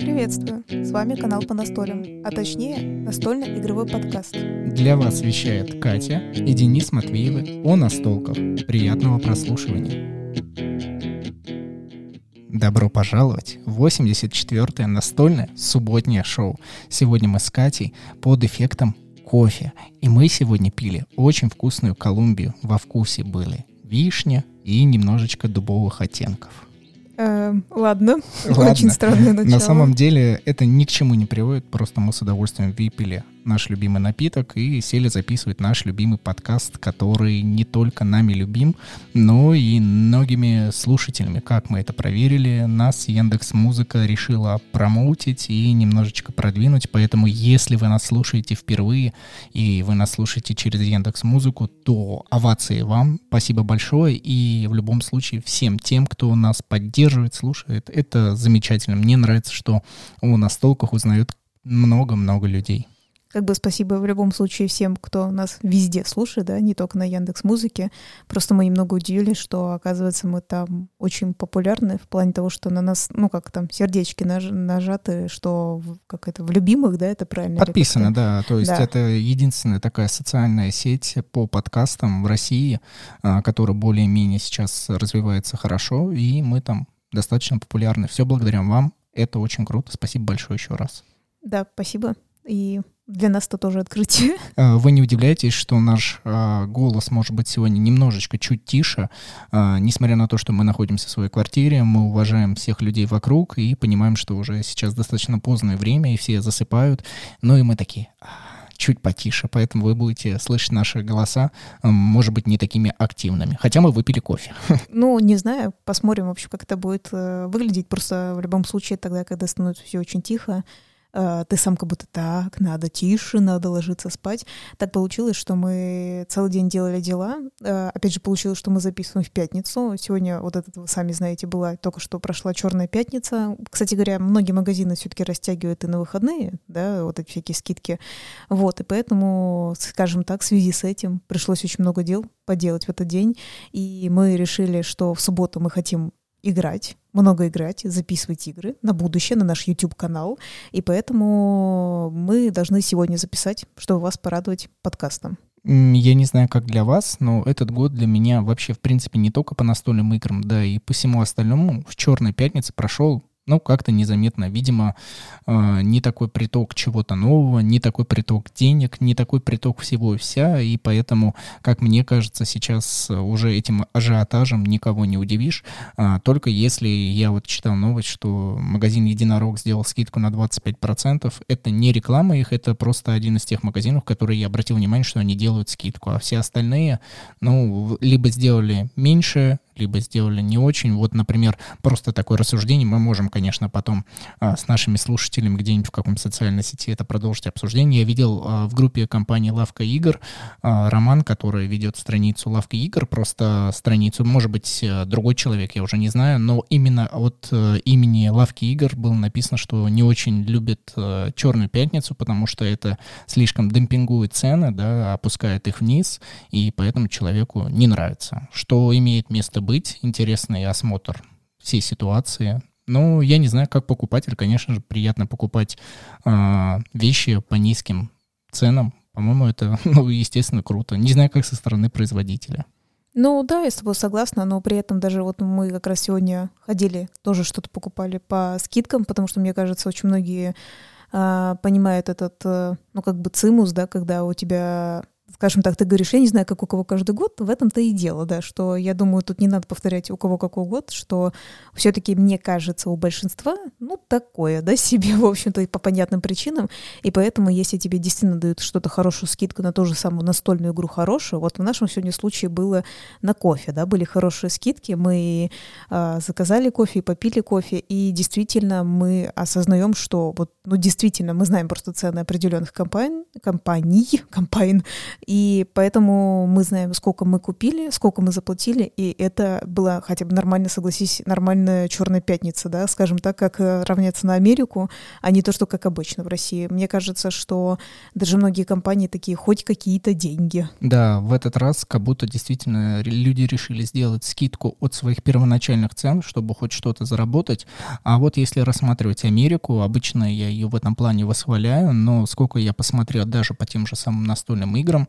Приветствую! С вами канал по настолям, а точнее настольный игровой подкаст. Для вас вещает Катя и Денис Матвеевы о настолках. Приятного прослушивания! Добро пожаловать в 84-е настольное субботнее шоу. Сегодня мы с Катей под эффектом кофе. И мы сегодня пили очень вкусную Колумбию. Во вкусе были вишня и немножечко дубовых оттенков. Э, ладно. Ладно. очень странное начало. На самом деле это ни к чему не приводит, просто мы с удовольствием выпили наш любимый напиток и сели записывать наш любимый подкаст, который не только нами любим, но и многими слушателями. Как мы это проверили, нас Яндекс Музыка решила промоутить и немножечко продвинуть, поэтому если вы нас слушаете впервые и вы нас слушаете через Яндекс Музыку, то овации вам, спасибо большое и в любом случае всем тем, кто нас поддерживает, слушает, это замечательно. Мне нравится, что о настолках узнают много-много людей. Как бы спасибо в любом случае всем, кто нас везде слушает, да, не только на Яндекс Музыке. Просто мы немного удивились, что, оказывается, мы там очень популярны в плане того, что на нас, ну, как там, сердечки наж- нажаты, что как это, в любимых, да, это правильно? Подписано, да. То есть Да. это единственная такая социальная сеть по подкастам в России, а, которая более-менее сейчас развивается хорошо, и мы там достаточно популярны. Все благодаря вам. Это очень круто. Спасибо большое еще раз. Да, спасибо. И для нас это тоже открытие. А, Вы не удивляетесь, что наш а, голос может быть сегодня немножечко чуть тише, А, несмотря на то, что мы находимся в своей квартире, мы уважаем всех людей вокруг и понимаем, что уже сейчас достаточно поздное время, и все засыпают. Ну и мы такие «А, чуть потише, поэтому вы будете слышать наши голоса, может быть, не такими активными. Хотя мы выпили кофе. Ну, не знаю, посмотрим вообще, как это будет э, выглядеть. Просто в любом случае тогда, когда становится все очень тихо, э, ты сам как будто так, надо тише, надо ложиться спать. Так получилось, что мы целый день делали дела. Э, опять же, получилось, что мы записываем в пятницу. Сегодня, вот это, вы сами знаете, была только что прошла черная пятница. Кстати говоря, многие магазины все-таки растягивают и на выходные, да, вот эти всякие скидки. Вот, и поэтому, скажем так, в связи с этим пришлось очень много дел поделать в этот день. И мы решили, что в субботу мы хотим играть, много играть, записывать игры на будущее, на наш YouTube-канал. И поэтому мы должны сегодня записать, чтобы вас порадовать подкастом. Я не знаю, как для вас, но этот год для меня вообще, в принципе, не только по настольным играм, да и по всему остальному в «Черной пятнице» прошел ну, как-то незаметно. Видимо, э, не такой приток чего-то нового, не такой приток денег, не такой приток всего и вся, и поэтому, как мне кажется, сейчас э, уже этим ажиотажем никого не удивишь, А, только если я вот читал новость, что магазин «Единорог» сделал скидку на 25%, это не реклама их, это просто один из тех магазинов, которые я обратил внимание, что они делают скидку, а все остальные, ну, либо сделали меньше, либо сделали не очень. Вот, например, просто такое рассуждение мы можем, конечно, потом а, с нашими слушателями где-нибудь в каком-то социальной сети это продолжить обсуждение. Я видел а, в группе компании «Лавка игр» а, Роман, который ведет страницу «Лавка игр», просто страницу, может быть, э, другой человек, я уже не знаю, но именно от э, имени «Лавки игр» было написано, что не очень любит э, «Черную пятницу», потому что это слишком демпингует цены, да, опускает их вниз, и поэтому человеку не нравится. Что имеет место быть, интересный осмотр всей ситуации. Ну, я не знаю, как покупатель, конечно же, приятно покупать а, вещи по низким ценам. По-моему, это, ну, естественно, круто. Не знаю, как со стороны производителя. Ну да, я с тобой согласна, но при этом даже вот мы как раз сегодня ходили, тоже что-то покупали по скидкам, потому что, мне кажется, очень многие а, понимают этот, э, ну как бы цимус, да, когда у тебя скажем так, ты говоришь, я не знаю, как у кого каждый год, в этом-то и дело, да, что я думаю, тут не надо повторять у кого какой год, что все-таки, мне кажется, у большинства, ну, такое, да, себе, в общем-то, и по понятным причинам, и поэтому, если тебе действительно дают что-то хорошую скидку на ту же самую настольную игру хорошую, вот в нашем сегодня случае было на кофе, да, были хорошие скидки, мы а, заказали кофе и попили кофе, и действительно мы осознаем, что вот, ну, действительно, мы знаем просто цены определенных компаний, компаний, компайн, И поэтому мы знаем, сколько мы купили, сколько мы заплатили, и это была хотя бы нормально, согласись, нормальная черная пятница, да, скажем так, как э, равняться на Америку, а не то, что как обычно в России. Мне кажется, что даже многие компании такие, хоть какие-то деньги. Да, в этот раз как будто действительно люди решили сделать скидку от своих первоначальных цен, чтобы хоть что-то заработать. А вот если рассматривать Америку, обычно я ее в этом плане восхваляю, но сколько я посмотрел даже по тем же самым настольным играм,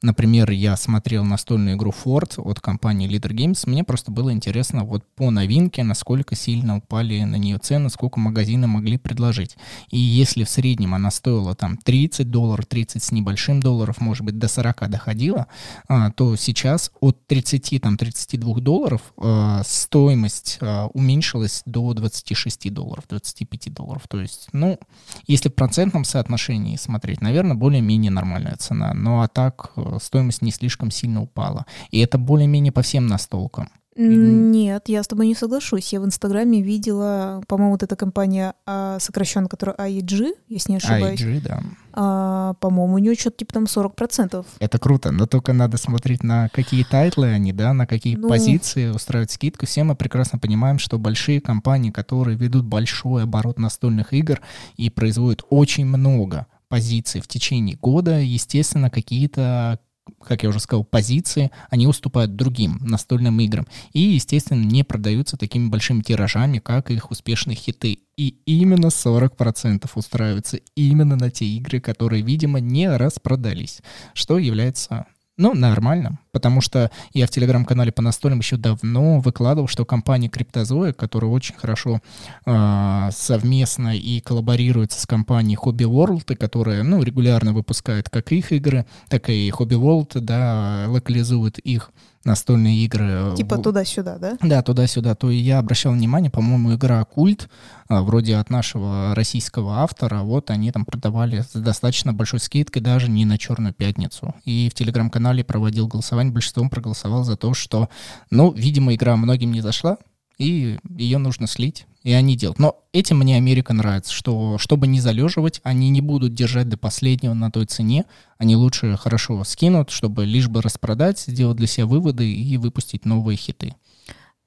Например, я смотрел настольную игру Ford от компании Leader Games. Мне просто было интересно вот по новинке, насколько сильно упали на нее цены, сколько магазины могли предложить. И если в среднем она стоила там 30 долларов, 30 с небольшим долларов, может быть, до 40 доходила, а, то сейчас от 30, там, 32 долларов а, стоимость а, уменьшилась до 26 долларов, 25 долларов. То есть, ну, если в процентном соотношении смотреть, наверное, более-менее нормальная цена. Ну, а так стоимость не слишком сильно упала. И это более-менее по всем настолкам. Нет, я с тобой не соглашусь. Я в Инстаграме видела, по-моему, вот эта компания а, сокращенно, которая AEG, если не ошибаюсь. AEG, да. А, по-моему, у нее что-то типа там 40%. Это круто, но только надо смотреть на какие title ы они, да, на какие ну... позиции устраивать скидку. Все мы прекрасно понимаем, что большие компании, которые ведут большой оборот настольных игр и производят очень много позиций в течение года, естественно, какие-то как я уже сказал, позиции, они уступают другим настольным играм. И, естественно, не продаются такими большими тиражами, как их успешные хиты. И именно 40% устраиваются именно на те игры, которые, видимо, не распродались, что является ну, нормально, потому что я в телеграм-канале по настольным еще давно выкладывал, что компания Криптозоя, которая очень хорошо э, совместно и коллаборируется с компанией Hobby World, которая, ну, регулярно выпускает как их игры, так и Hobby World, да, локализует их настольные игры. Типа туда-сюда, да? Да, туда-сюда. То я обращал внимание, по-моему, игра «Культ», а, вроде от нашего российского автора, вот они там продавали с достаточно большой скидкой даже не на Черную Пятницу. И в Телеграм-канале проводил голосование, большинством проголосовал за то, что, ну, видимо, игра многим не зашла, и ее нужно слить, и они делают. Но этим мне Америка нравится, что чтобы не залеживать, они не будут держать до последнего на той цене, они лучше хорошо скинут, чтобы лишь бы распродать, сделать для себя выводы и выпустить новые хиты.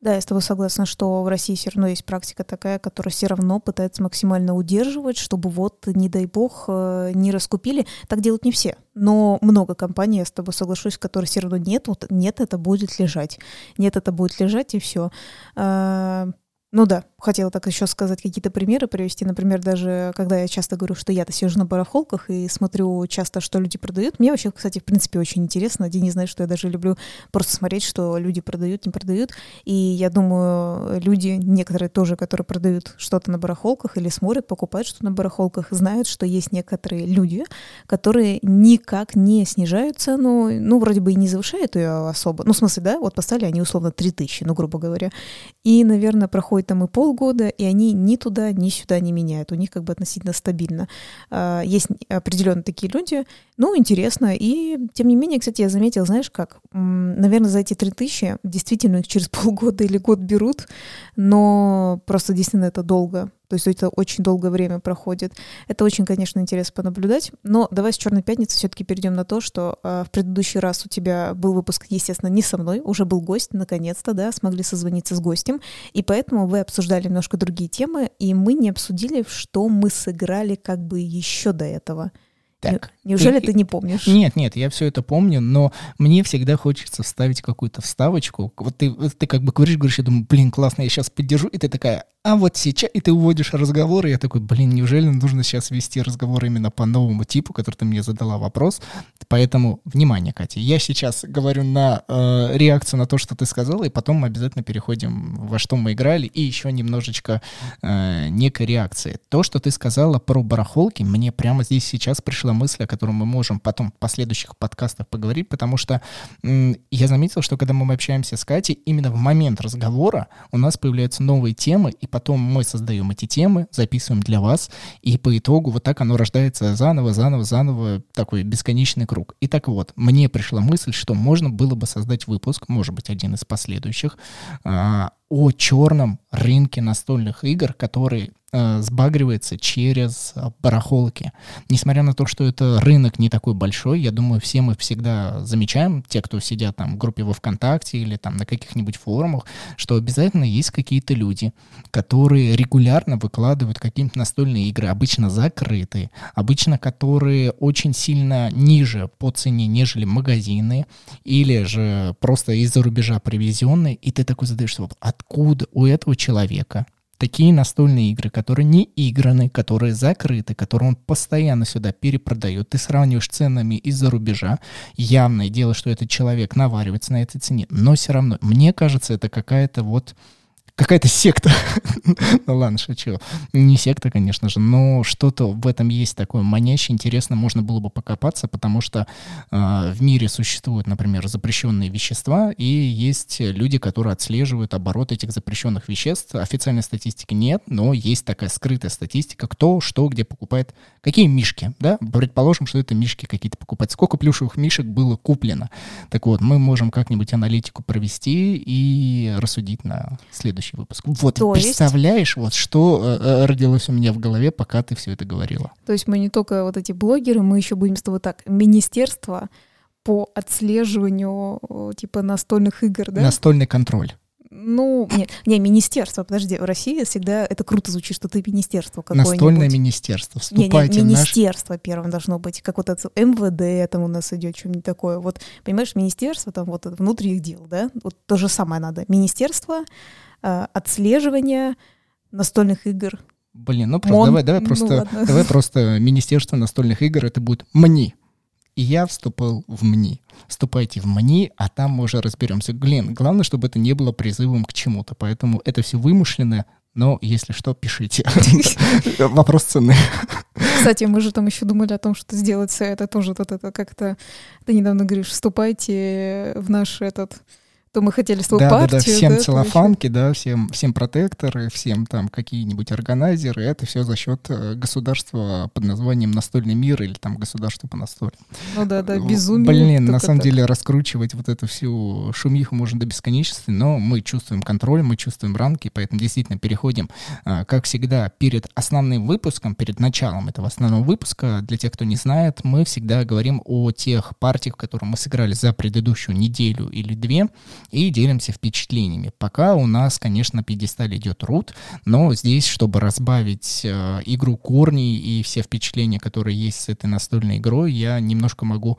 Да, я с тобой согласна, что в России все равно есть практика такая, которая все равно пытается максимально удерживать, чтобы вот, не дай бог, э, не раскупили. Так делают не все. Но много компаний, я с тобой соглашусь, которые все равно нет, вот нет, это будет лежать. Нет, это будет лежать, и все. Ну да, хотела так еще сказать какие-то примеры привести. Например, даже когда я часто говорю, что я-то сижу на барахолках и смотрю часто, что люди продают. Мне вообще, кстати, в принципе, очень интересно. Денис знает, что я даже люблю просто смотреть, что люди продают, не продают. И я думаю, люди, некоторые тоже, которые продают что-то на барахолках или смотрят, покупают что-то на барахолках, знают, что есть некоторые люди, которые никак не снижают цену, ну, вроде бы и не завышают ее особо. Ну, в смысле, да, вот поставили они условно 3000, ну, грубо говоря. И, наверное, проходит там и полгода, и они ни туда, ни сюда не меняют. У них как бы относительно стабильно. А, есть определенно такие люди. Ну, интересно. И, тем не менее, кстати, я заметила, знаешь как, наверное, за эти 3000 действительно их через полгода или год берут, но просто действительно это долго. То есть это очень долгое время проходит. Это очень, конечно, интересно понаблюдать. Но давай с Черной пятницы все-таки перейдем на то, что э, в предыдущий раз у тебя был выпуск, естественно, не со мной, уже был гость, наконец-то, да, смогли созвониться с гостем. И поэтому вы обсуждали немножко другие темы, и мы не обсудили, что мы сыграли как бы еще до этого. Так. Неужели и, ты не помнишь? Нет, нет, я все это помню, но мне всегда хочется вставить какую-то вставочку. Вот ты, ты как бы говоришь, говоришь, я думаю, блин, классно, я сейчас поддержу, и ты такая, а вот сейчас, и ты уводишь разговор, и я такой, блин, неужели нужно сейчас вести разговор именно по новому типу, который ты мне задала вопрос? Поэтому, внимание, Катя, я сейчас говорю на э, реакцию на то, что ты сказала, и потом мы обязательно переходим, во что мы играли, и еще немножечко э, некой реакции. То, что ты сказала про барахолки, мне прямо здесь сейчас пришла мысль, о которой мы можем потом в последующих подкастах поговорить, потому что я заметил, что когда мы общаемся с Катей, именно в момент разговора у нас появляются новые темы, и потом мы создаем эти темы, записываем для вас, и по итогу вот так оно рождается заново, заново, заново, такой бесконечный круг. И так вот, мне пришла мысль, что можно было бы создать выпуск, может быть, один из последующих, а, о черном рынке настольных игр, который э, сбагривается через барахолки. Несмотря на то, что это рынок не такой большой, я думаю, все мы всегда замечаем, те, кто сидят там в группе во ВКонтакте или там на каких-нибудь форумах, что обязательно есть какие-то люди, которые регулярно выкладывают какие-то настольные игры, обычно закрытые, обычно которые очень сильно ниже по цене, нежели магазины, или же просто из-за рубежа привезенные, и ты такой задаешься вопрос, откуда у этого человека такие настольные игры, которые не играны, которые закрыты, которые он постоянно сюда перепродает. Ты сравниваешь ценами из-за рубежа. Явное дело, что этот человек наваривается на этой цене. Но все равно, мне кажется, это какая-то вот какая-то секта. ну ладно, шучу. Не секта, конечно же, но что-то в этом есть такое манящее, интересно, можно было бы покопаться, потому что э, в мире существуют, например, запрещенные вещества, и есть люди, которые отслеживают оборот этих запрещенных веществ. Официальной статистики нет, но есть такая скрытая статистика, кто, что, где покупает, какие мишки, да? Предположим, что это мишки какие-то покупать. Сколько плюшевых мишек было куплено? Так вот, мы можем как-нибудь аналитику провести и рассудить на следующий следующий выпуск. Вот, то представляешь, есть... вот что э, э, родилось у меня в голове, пока ты все это говорила. То есть мы не только вот эти блогеры, мы еще будем с тобой так, министерство по отслеживанию типа настольных игр, да? Настольный контроль. Ну, нет, не, министерство, подожди, в России всегда это круто звучит, что ты министерство какое-нибудь. Настольное министерство, вступайте не, не, министерство наш... первым должно быть, как вот это МВД там у нас идет, что-нибудь такое. Вот, понимаешь, министерство там вот внутренних дел, да, вот то же самое надо. Министерство, отслеживания настольных игр. Блин, ну просто Мон... давай, давай ну, просто, ну, давай просто Министерство настольных игр это будет МНИ. И я вступил в МНИ. Вступайте в МНИ, а там мы уже разберемся. Блин, главное, чтобы это не было призывом к чему-то. Поэтому это все вымышленное, но если что, пишите. Вопрос цены. Кстати, мы же там еще думали о том, что сделать это тоже вот это как-то... Ты недавно говоришь, вступайте в наш этот то мы хотели свою да, партию. Да, да, всем да, целлофанки, да, всем, всем протекторы, всем там какие-нибудь органайзеры. Это все за счет э, государства под названием «Настольный мир» или там «Государство по настолю». Ну да, да, безумие. Блин, на самом так. деле раскручивать вот эту всю шумиху можно до бесконечности, но мы чувствуем контроль, мы чувствуем рамки, поэтому действительно переходим, а, как всегда, перед основным выпуском, перед началом этого основного выпуска, для тех, кто не знает, мы всегда говорим о тех партиях, которые мы сыграли за предыдущую неделю или две, и делимся впечатлениями. Пока у нас, конечно, на идет рут, но здесь, чтобы разбавить э, игру корней и все впечатления, которые есть с этой настольной игрой, я немножко могу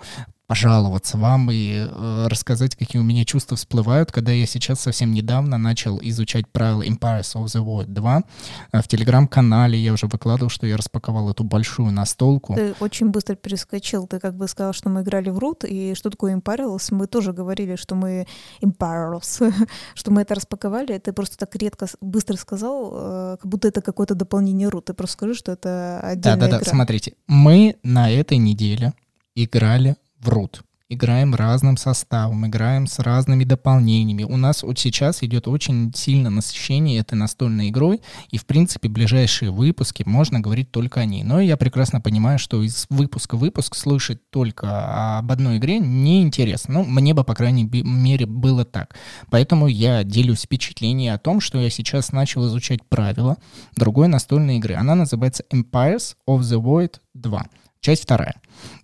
пожаловаться вам и э, рассказать, какие у меня чувства всплывают, когда я сейчас совсем недавно начал изучать правила Empires of the Void 2. Э, в телеграм-канале я уже выкладывал, что я распаковал эту большую настолку. Ты очень быстро перескочил. Ты как бы сказал, что мы играли в Root, и что такое Empires? Мы тоже говорили, что мы Empires, что мы это распаковали. Ты просто так редко, быстро сказал, э, как будто это какое-то дополнение Root. Ты просто скажи, что это отдельная Да-да-да, смотрите. Мы на этой неделе играли врут. Играем разным составом, играем с разными дополнениями. У нас вот сейчас идет очень сильно насыщение этой настольной игрой, и, в принципе, ближайшие выпуски можно говорить только о ней. Но я прекрасно понимаю, что из выпуска в выпуск слышать только об одной игре неинтересно. Ну, мне бы, по крайней мере, было так. Поэтому я делюсь впечатлением о том, что я сейчас начал изучать правила другой настольной игры. Она называется Empires of the Void 2. Часть вторая.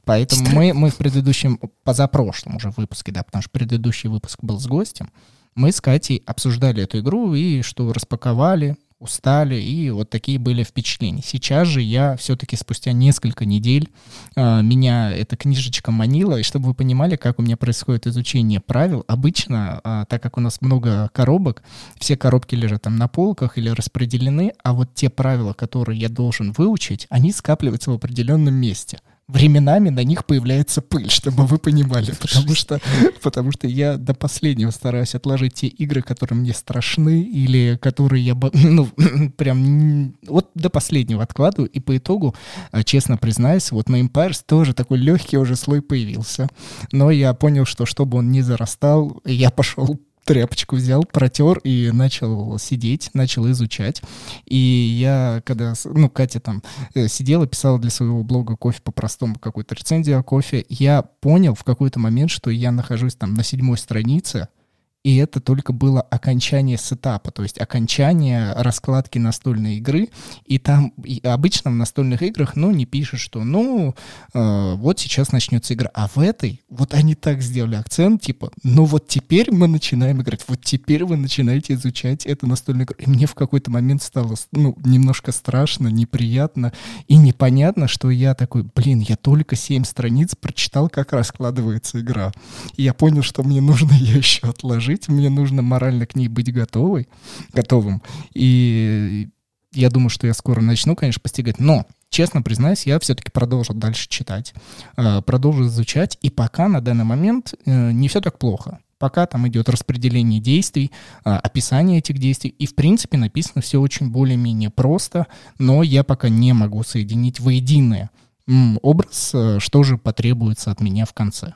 Поэтому мы, мы в предыдущем, позапрошлом уже выпуске, да, потому что предыдущий выпуск был с гостем, мы с Катей обсуждали эту игру и что распаковали, устали, и вот такие были впечатления. Сейчас же я все-таки спустя несколько недель э, меня эта книжечка манила, и чтобы вы понимали, как у меня происходит изучение правил, обычно, э, так как у нас много коробок, все коробки лежат там на полках или распределены, а вот те правила, которые я должен выучить, они скапливаются в определенном месте временами на них появляется пыль, чтобы вы понимали, потому что, потому что я до последнего стараюсь отложить те игры, которые мне страшны или которые я, ну, прям вот до последнего откладываю, и по итогу, э, честно признаюсь, вот на Empires тоже такой легкий уже слой появился, но я понял, что чтобы он не зарастал, я пошел тряпочку взял, протер и начал сидеть, начал изучать. И я, когда, ну, Катя там э, сидела, писала для своего блога «Кофе по-простому» какую-то рецензию о кофе, я понял в какой-то момент, что я нахожусь там на седьмой странице, и это только было окончание сетапа, то есть окончание раскладки настольной игры, и там и обычно в настольных играх, ну, не пишут, что, ну, э, вот сейчас начнется игра, а в этой, вот они так сделали акцент, типа, ну вот теперь мы начинаем играть, вот теперь вы начинаете изучать эту настольную игру, и мне в какой-то момент стало, ну, немножко страшно, неприятно и непонятно, что я такой, блин, я только семь страниц прочитал, как раскладывается игра, и я понял, что мне нужно ее еще отложить, жить, мне нужно морально к ней быть готовой, готовым. И я думаю, что я скоро начну, конечно, постигать. Но, честно признаюсь, я все-таки продолжу дальше читать, э, продолжу изучать. И пока на данный момент э, не все так плохо. Пока там идет распределение действий, э, описание этих действий. И, в принципе, написано все очень более-менее просто, но я пока не могу соединить воединое образ, что же потребуется от меня в конце.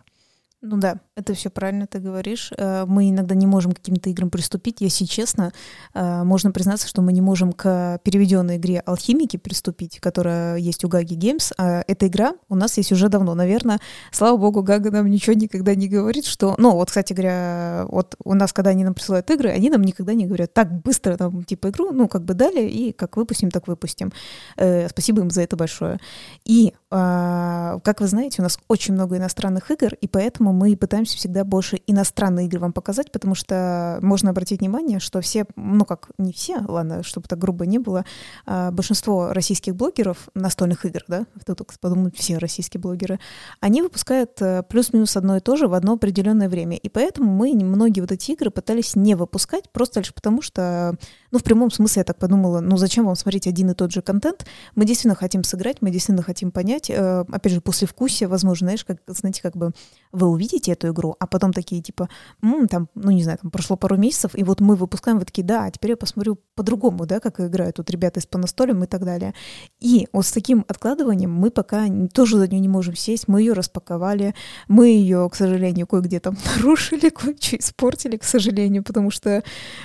Ну да, это все правильно ты говоришь. Э, мы иногда не можем к каким-то играм приступить. Если честно, э, можно признаться, что мы не можем к переведенной игре «Алхимики» приступить, которая есть у Гаги Games. А эта игра у нас есть уже давно. Наверное, слава богу, Гага нам ничего никогда не говорит, что... Ну, вот, кстати говоря, вот у нас, когда они нам присылают игры, они нам никогда не говорят, так быстро там, типа, игру, ну, как бы дали, и как выпустим, так выпустим. Э, спасибо им за это большое. И, а, как вы знаете, у нас очень много иностранных игр, и поэтому мы пытаемся всегда больше иностранные игры вам показать, потому что можно обратить внимание, что все, ну как, не все, ладно, чтобы так грубо не было, а большинство российских блогеров настольных игр, да, кто только подумать, все российские блогеры, они выпускают э, плюс-минус одно и то же в одно определенное время. И поэтому мы многие вот эти игры пытались не выпускать, просто лишь потому, что, ну, в прямом смысле я так подумала, ну, зачем вам смотреть один и тот же контент? Мы действительно хотим сыграть, мы действительно хотим понять, э, опять же, после вкусия, возможно, знаешь, как, знаете, как бы вы увидите эту игру, а потом такие типа, М, там, ну не знаю, там прошло пару месяцев, и вот мы выпускаем, вы такие, да, а теперь я посмотрю по-другому, да, как играют тут ребята из Понастолем и так далее. И вот с таким откладыванием мы пока тоже за нее не можем сесть, мы ее распаковали, мы ее, к сожалению, кое-где там нарушили, кое-что испортили, к сожалению, потому что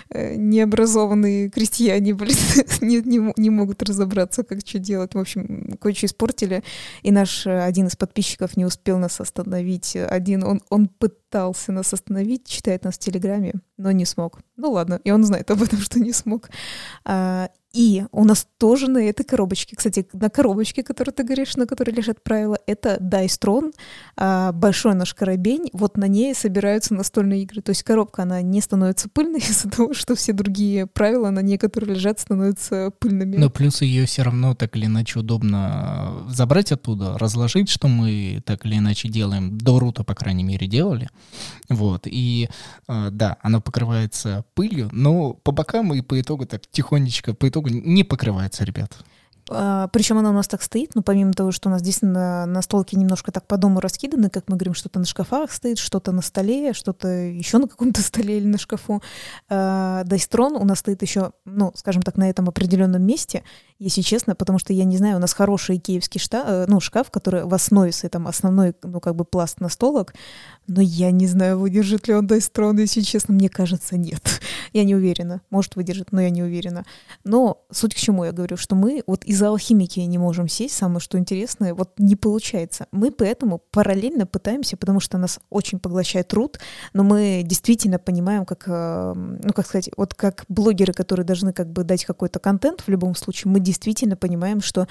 э, необразованные крестьяне, блин, не, не, не могут разобраться, как что делать. В общем, кое-что испортили, и наш э, один из подписчиков не успел нас остановить один, он, он пытался нас остановить, читает нас в Телеграме, но не смог. Ну ладно, и он знает об этом, что не смог. А, и у нас тоже на этой коробочке, кстати, на коробочке, которую ты говоришь, на которой лежат правила, это а, большой наш коробень, вот на ней собираются настольные игры. То есть коробка, она не становится пыльной из-за того, что все другие правила на ней, которые лежат, становятся пыльными. Но плюс ее все равно так или иначе удобно забрать оттуда, разложить, что мы так или иначе делаем, до рута, по крайней мере, делали. Вот, и а, да, она покрывается пылью, но по бокам и по итогу так тихонечко, по итогу не покрывается, ребят. А, причем она у нас так стоит, но помимо того, что у нас здесь на, на столке немножко так по дому раскиданы, как мы говорим, что-то на шкафах стоит, что-то на столе, что-то еще на каком-то столе или на шкафу. Дайстрон у нас стоит еще, ну, скажем так, на этом определенном месте, если честно, потому что я не знаю, у нас хороший киевский шта, э, ну, шкаф, который в основе своей, там, основной, ну, как бы пласт настолок, но я не знаю, выдержит ли он Дайстрон, если честно, мне кажется, нет. я не уверена. Может, выдержит, но я не уверена. Но суть к чему я говорю, что мы вот из-за алхимики не можем сесть, самое что интересное, вот не получается. Мы поэтому параллельно пытаемся, потому что нас очень поглощает труд, но мы действительно понимаем, как, э, ну, как сказать, вот как блогеры, которые должны как бы дать какой-то контент в любом случае, мы действительно понимаем, что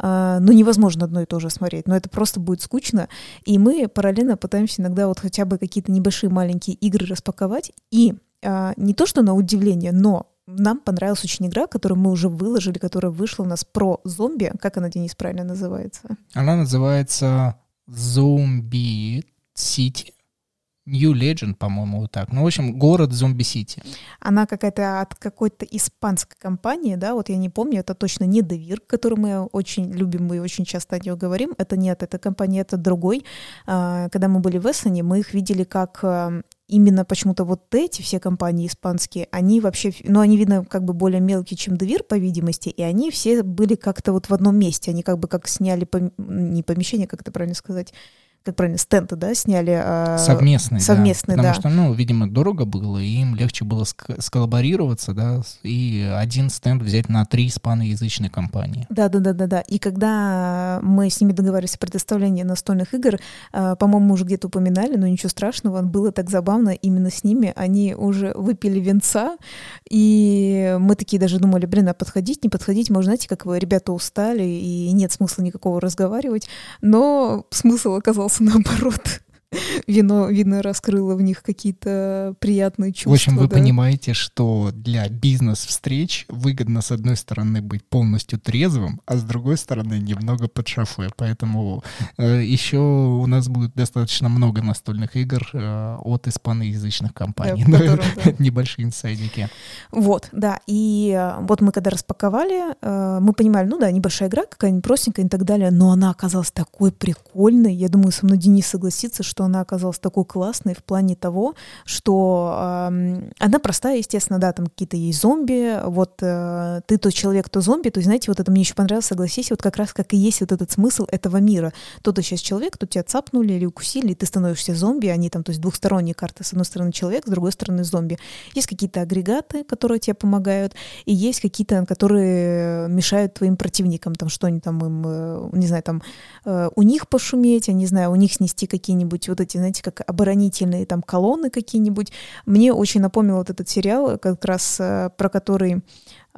ну, невозможно одно и то же смотреть, но это просто будет скучно, и мы параллельно пытаемся иногда вот хотя бы какие-то небольшие маленькие игры распаковать, и э, не то, что на удивление, но нам понравилась очень игра, которую мы уже выложили, которая вышла у нас про зомби. Как она, Денис, правильно называется? Она называется Zombie City. New Legend, по-моему, вот так. Ну, в общем, город Zombie City. Она какая-то от какой-то испанской компании, да, вот я не помню, это точно не Devir, который мы очень любим, мы очень часто о нее говорим. Это не от этой компании, это другой. А, когда мы были в Эссене, мы их видели как а, именно почему-то вот эти все компании испанские, они вообще, ну, они, видно, как бы более мелкие, чем Devir, по видимости, и они все были как-то вот в одном месте, они как бы как сняли, пом... не помещение, как это правильно сказать, как правильно, стенды, да, сняли. А, совместные, совместные, да. Потому да. что, ну, видимо, дорого было, и им легче было ск- сколлаборироваться, да, и один стенд взять на три испаноязычные компании. Да, да, да, да, да. И когда мы с ними договаривались о предоставлении настольных игр, а, по-моему, уже где-то упоминали, но ничего страшного, было так забавно именно с ними. Они уже выпили венца, и мы такие даже думали, блин, а подходить, не подходить, может, знаете, как вы, ребята устали, и нет смысла никакого разговаривать, но смысл оказался наоборот. вино, вино раскрыло в них какие-то приятные чувства. В общем, вы да? понимаете, что для бизнес-встреч выгодно, с одной стороны, быть полностью трезвым, а с другой стороны, немного под шофе. Поэтому э, еще у нас будет достаточно много настольных игр э, от испаноязычных компаний. Да, которым, да. Небольшие инсайдики. Вот, да. И э, вот мы когда распаковали, э, мы понимали, ну да, небольшая игра, какая-нибудь простенькая и так далее, но она оказалась такой прикольной. Я думаю, со мной Денис согласится, что она оказалась такой классной в плане того, что э, она простая, естественно, да, там какие-то есть зомби, вот э, ты то человек, то зомби, то знаете, вот это мне еще понравилось, согласись, вот как раз как и есть вот этот смысл этого мира. То ты сейчас человек, то тебя цапнули или укусили, и ты становишься зомби, они там, то есть двухсторонние карты, с одной стороны человек, с другой стороны зомби. Есть какие-то агрегаты, которые тебе помогают, и есть какие-то, которые мешают твоим противникам, там, что они там им, э, не знаю, там, э, у них пошуметь, я не знаю, у них снести какие-нибудь вот эти, знаете, как оборонительные там колонны какие-нибудь. Мне очень напомнил вот этот сериал, как раз э, про который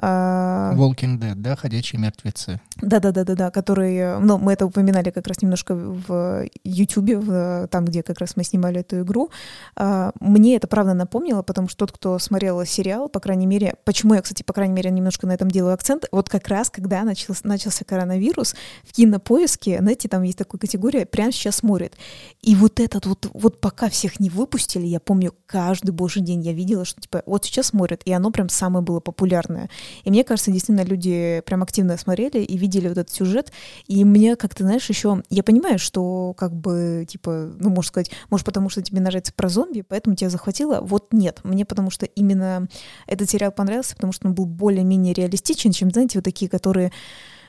Walking Dead, да, ходячие мертвецы. Да-да-да-да-да, который, ну, мы это упоминали как раз немножко в YouTube, там, где как раз мы снимали эту игру. А, мне это правда напомнило, потому что тот, кто смотрел сериал, по крайней мере, почему я, кстати, по крайней мере, немножко на этом делаю акцент, вот как раз, когда начался, начался коронавирус, в кинопоиске, знаете, там есть такая категория, прямо сейчас смотрит. И вот этот вот, вот пока всех не выпустили, я помню, каждый божий день я видела, что, типа, вот сейчас смотрят, и оно прям самое было популярное. И мне кажется, действительно, люди прям активно смотрели и видели вот этот сюжет. И мне как-то, знаешь, еще... Я понимаю, что как бы, типа, ну, можно сказать, может, потому что тебе нравится про зомби, поэтому тебя захватило. Вот нет. Мне потому что именно этот сериал понравился, потому что он был более-менее реалистичен, чем, знаете, вот такие, которые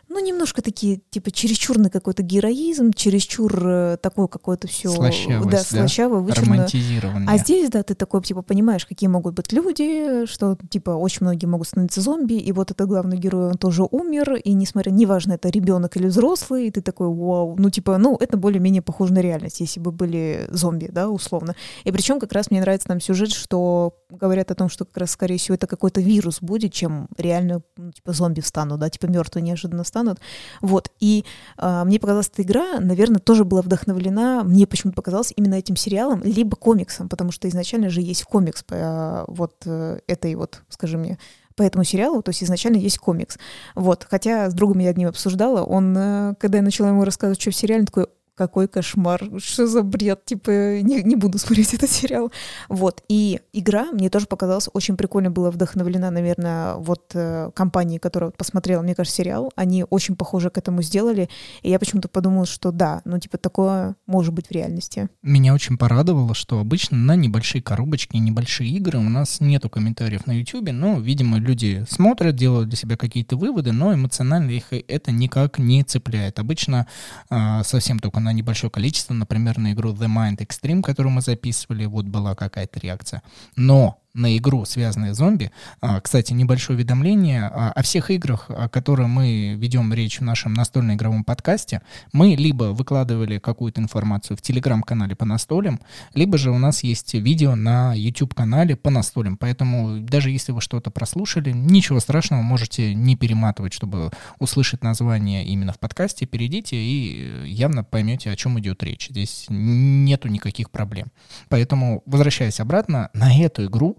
ну, немножко такие, типа, чересчур на какой-то героизм, чересчур э, такое какое-то все... Слащавость, да, слащаво, да? Романтизирование. А здесь, да, ты такой, типа, понимаешь, какие могут быть люди, что, типа, очень многие могут становиться зомби, и вот этот главный герой, он тоже умер, и несмотря, неважно, это ребенок или взрослый, и ты такой, вау, ну, типа, ну, это более-менее похоже на реальность, если бы были зомби, да, условно. И причем как раз мне нравится там сюжет, что говорят о том, что как раз, скорее всего, это какой-то вирус будет, чем реально, ну, типа, зомби встанут, да, типа, мертвые неожиданно станут. Вот. И э, мне показалась эта игра, наверное, тоже была вдохновлена, мне почему-то показалось, именно этим сериалом, либо комиксом, потому что изначально же есть комикс э, вот э, этой вот, скажи мне, по этому сериалу, то есть изначально есть комикс. Вот, хотя с другом я одним обсуждала, он, э, когда я начала ему рассказывать, что в сериале, он такой, какой кошмар, что за бред, типа, не, не буду смотреть этот сериал. Вот, и игра мне тоже показалась очень прикольно, была вдохновлена, наверное, вот э, компанией, которая посмотрела, мне кажется, сериал, они очень похоже к этому сделали, и я почему-то подумала, что да, ну, типа, такое может быть в реальности. Меня очень порадовало, что обычно на небольшие коробочки, небольшие игры у нас нету комментариев на YouTube, но, видимо, люди смотрят, делают для себя какие-то выводы, но эмоционально их это никак не цепляет. Обычно э, совсем только на на небольшое количество, например, на игру The Mind Extreme, которую мы записывали, вот была какая-то реакция. Но на игру «Связанные зомби». А, кстати, небольшое уведомление а, о всех играх, о которых мы ведем речь в нашем настольно-игровом подкасте. Мы либо выкладывали какую-то информацию в телеграм-канале по настолям, либо же у нас есть видео на YouTube-канале по настолям. Поэтому даже если вы что-то прослушали, ничего страшного, можете не перематывать, чтобы услышать название именно в подкасте. Перейдите и явно поймете, о чем идет речь. Здесь нету никаких проблем. Поэтому, возвращаясь обратно, на эту игру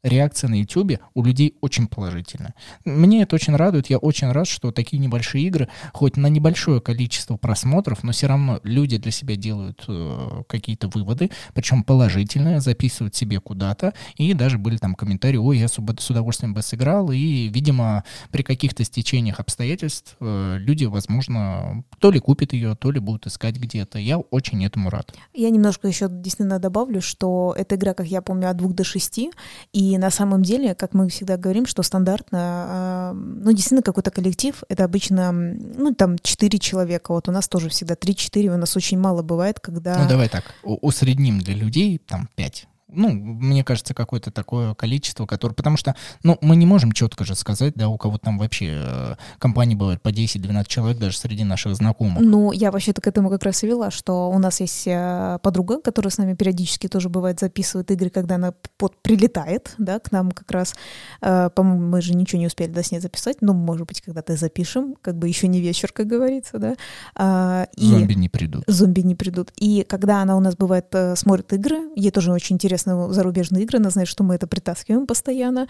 реакция на YouTube у людей очень положительная. Мне это очень радует. Я очень рад, что такие небольшие игры, хоть на небольшое количество просмотров, но все равно люди для себя делают э, какие-то выводы, причем положительные, записывают себе куда-то. И даже были там комментарии, ой, я с удовольствием бы сыграл. И, видимо, при каких-то стечениях обстоятельств э, люди, возможно, то ли купят ее, то ли будут искать где-то. Я очень этому рад. Я немножко еще действительно добавлю, что эта игра, как я помню, от двух до шести, и И на самом деле, как мы всегда говорим, что стандартно, а, ну, действительно, какой-то коллектив, это обычно, ну, там, 4 человека. Вот у нас тоже всегда 3-4, у нас очень мало бывает, когда... Ну, давай так, усредним для людей, там, 5 ну, мне кажется, какое-то такое количество, которое... Потому что, ну, мы не можем четко же сказать, да, у кого там вообще э, компании бывают по 10-12 человек даже среди наших знакомых. Ну, я вообще-то к этому как раз и вела, что у нас есть э, подруга, которая с нами периодически тоже бывает записывает игры, когда она под прилетает, да, к нам как раз. Э, по-моему, мы же ничего не успели до с ней записать, но, может быть, когда-то запишем, как бы еще не вечер, как говорится, да. А, и зомби не придут. Зомби не придут. И когда она у нас бывает э, смотрит игры, ей тоже очень интересно интересно зарубежные игры, она знает, что мы это притаскиваем постоянно.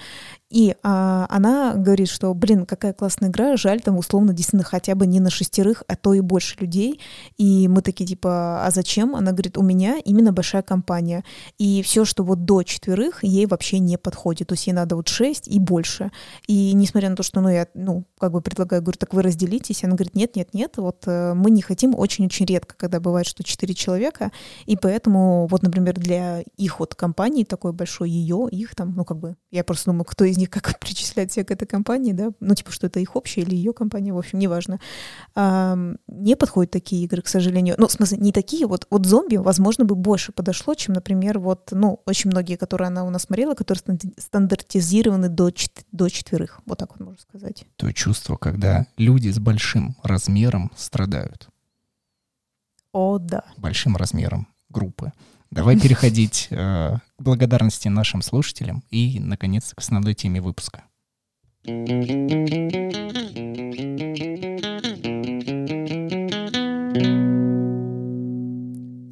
И а, она говорит, что, блин, какая классная игра, жаль, там условно действительно хотя бы не на шестерых, а то и больше людей. И мы такие типа, а зачем? Она говорит, у меня именно большая компания. И все, что вот до четверых, ей вообще не подходит. То есть ей надо вот шесть и больше. И несмотря на то, что, ну, я, ну, как бы предлагаю, говорю, так вы разделитесь. Она говорит, нет, нет, нет, вот э, мы не хотим очень-очень редко, когда бывает, что четыре человека, и поэтому вот, например, для их вот компании такой большой, ее, их там, ну, как бы, я просто думаю, кто из них как причисляет себя к этой компании, да, ну, типа, что это их общая или ее компания, в общем, неважно. А, не подходят такие игры, к сожалению. Ну, в смысле, не такие, вот, вот зомби, возможно, бы больше подошло, чем, например, вот, ну, очень многие, которые она у нас смотрела, которые стандартизированы до, чет- до четверых, вот так вот можно сказать. То чувство, когда люди с большим размером страдают. О, да. Большим размером группы. Давай переходить э, к благодарности нашим слушателям и, наконец, к основной теме выпуска.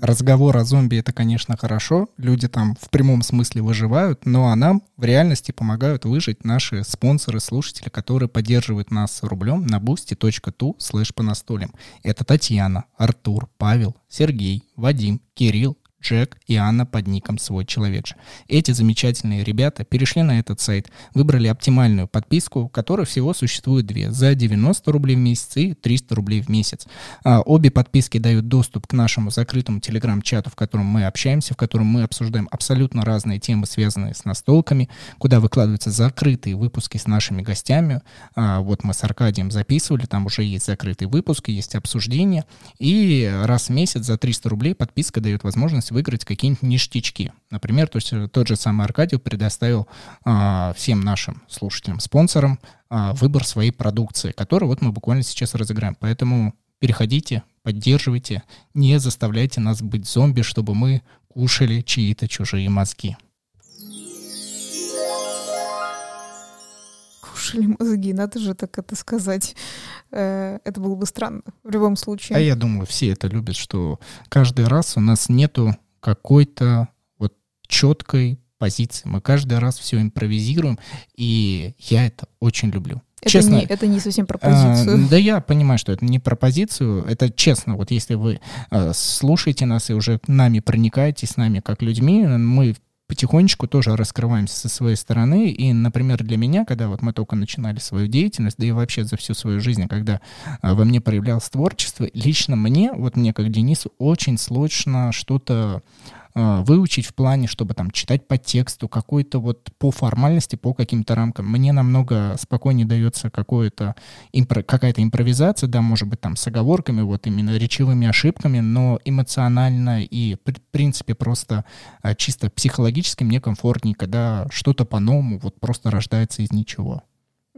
Разговор о зомби это, конечно, хорошо. Люди там в прямом смысле выживают, но а нам в реальности помогают выжить наши спонсоры, слушатели, которые поддерживают нас рублем на boosty.tu слэш по настолям. Это Татьяна, Артур, Павел, Сергей, Вадим, Кирилл, Джек и Анна под ником «Свой человек же». Эти замечательные ребята перешли на этот сайт, выбрали оптимальную подписку, которой всего существует две, за 90 рублей в месяц и 300 рублей в месяц. А, обе подписки дают доступ к нашему закрытому телеграм-чату, в котором мы общаемся, в котором мы обсуждаем абсолютно разные темы, связанные с настолками, куда выкладываются закрытые выпуски с нашими гостями. А, вот мы с Аркадием записывали, там уже есть закрытые выпуски, есть обсуждения, и раз в месяц за 300 рублей подписка дает возможность возможность выиграть какие-нибудь ништячки. Например, то есть э, тот же самый Аркадий предоставил а, всем нашим слушателям, спонсорам а, выбор своей продукции, которую вот мы буквально сейчас разыграем. Поэтому переходите, поддерживайте, не заставляйте нас быть зомби, чтобы мы кушали чьи-то чужие мозги. Кушали мозги, надо же так это сказать. Э, это было бы странно в любом случае. А я думаю, все это любят, что каждый раз у нас нету какой-то вот четкой позиции. Мы каждый раз все импровизируем, и я это очень люблю. Это честно, не, это не совсем про позицию. А, да, я понимаю, что это не про позицию. Это честно. Вот если вы а, слушаете нас и уже нами проникаетесь, с нами как людьми, мы потихонечку тоже раскрываемся со своей стороны. И, например, для меня, когда вот мы только начинали свою деятельность, да и вообще за всю свою жизнь, когда а, во мне проявлялось творчество, лично мне, вот мне как Денису, очень сложно что-то выучить в плане, чтобы там читать по тексту, какой-то вот по формальности, по каким-то рамкам. Мне намного спокойнее дается какое-то импро- какая-то импровизация, да, может быть, там с оговорками, вот именно речевыми ошибками, но эмоционально и, в принципе, просто э, чисто психологически мне комфортнее, когда что-то по-новому вот просто рождается из ничего.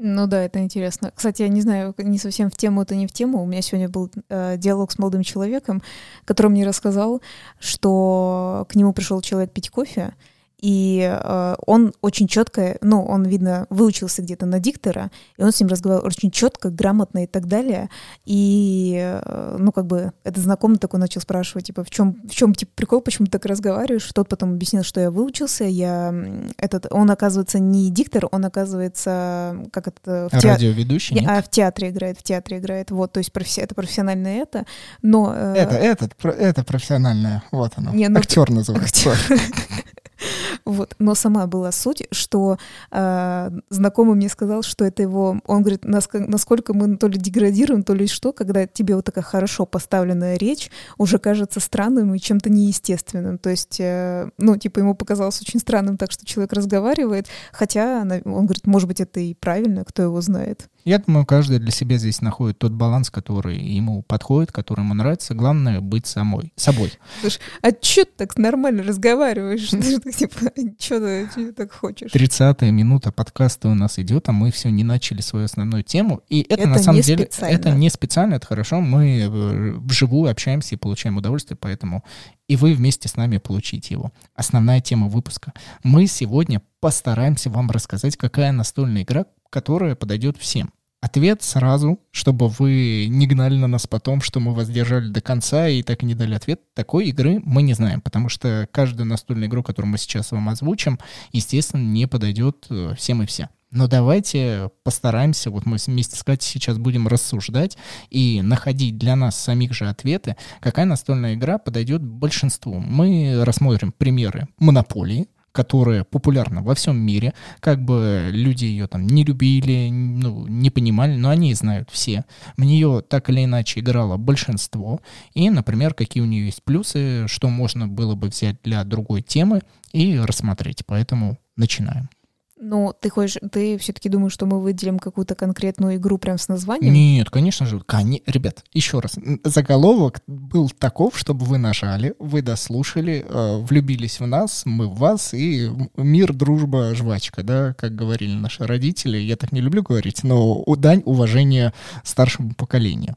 Ну да, это интересно. Кстати, я не знаю, не совсем в тему, это не в тему. У меня сегодня был э, диалог с молодым человеком, который мне рассказал, что к нему пришел человек пить кофе, и э, он очень четко, ну, он, видно, выучился где-то на диктора, и он с ним разговаривал очень четко, грамотно и так далее. И, э, ну, как бы, этот знакомый такой начал спрашивать, типа, в чем, в чем типа, прикол, почему ты так разговариваешь? Тот потом объяснил, что я выучился, я этот, он, оказывается, не диктор, он, оказывается, как это... В Радиоведущий, нет? А в театре играет, в театре играет, вот, то есть профи... это профессиональное это, но... Э... Это, это, это профессиональное, вот оно, не, ну, актер называется. Вот. Но сама была суть, что э, знакомый мне сказал, что это его... Он говорит, насколько мы то ли деградируем, то ли что, когда тебе вот такая хорошо поставленная речь уже кажется странным и чем-то неестественным. То есть, э, ну, типа, ему показалось очень странным так, что человек разговаривает, хотя он говорит, может быть, это и правильно, кто его знает. Я думаю, каждый для себя здесь находит тот баланс, который ему подходит, который ему нравится. Главное — быть самой, собой. Слушай, а чё ты так нормально разговариваешь? Типа, чё ты так хочешь? Тридцатая минута подкаста у нас идет, а мы все не начали свою основную тему. И это, на самом деле, это не специально, это хорошо. Мы э, вживую общаемся и получаем удовольствие, поэтому и вы вместе с нами получите его. Основная тема выпуска. Мы сегодня постараемся вам рассказать, какая настольная игра, которая подойдет всем. Ответ сразу, чтобы вы не гнали на нас потом, что мы вас держали до конца и так и не дали ответ. Такой игры мы не знаем, потому что каждую настольную игру, которую мы сейчас вам озвучим, естественно, не подойдет э, всем и вся. Но давайте постараемся, вот мы вместе с Катей сейчас будем рассуждать и находить для нас самих же ответы, какая настольная игра подойдет большинству. Мы рассмотрим примеры монополии, которая популярна во всем мире, как бы люди ее там не любили, ну, не понимали, но они знают все. В нее так или иначе играло большинство, и, например, какие у нее есть плюсы, что можно было бы взять для другой темы и рассмотреть. Поэтому начинаем. Ну, ты хочешь, ты все-таки думаешь, что мы выделим какую-то конкретную игру прям с названием? Нет, конечно же. Кони... Ребят, еще раз. Заголовок был таков, чтобы вы нажали, вы дослушали, э, влюбились в нас, мы в вас, и мир, дружба, жвачка, да, как говорили наши родители. Я так не люблю говорить, но дань уважения старшему поколению.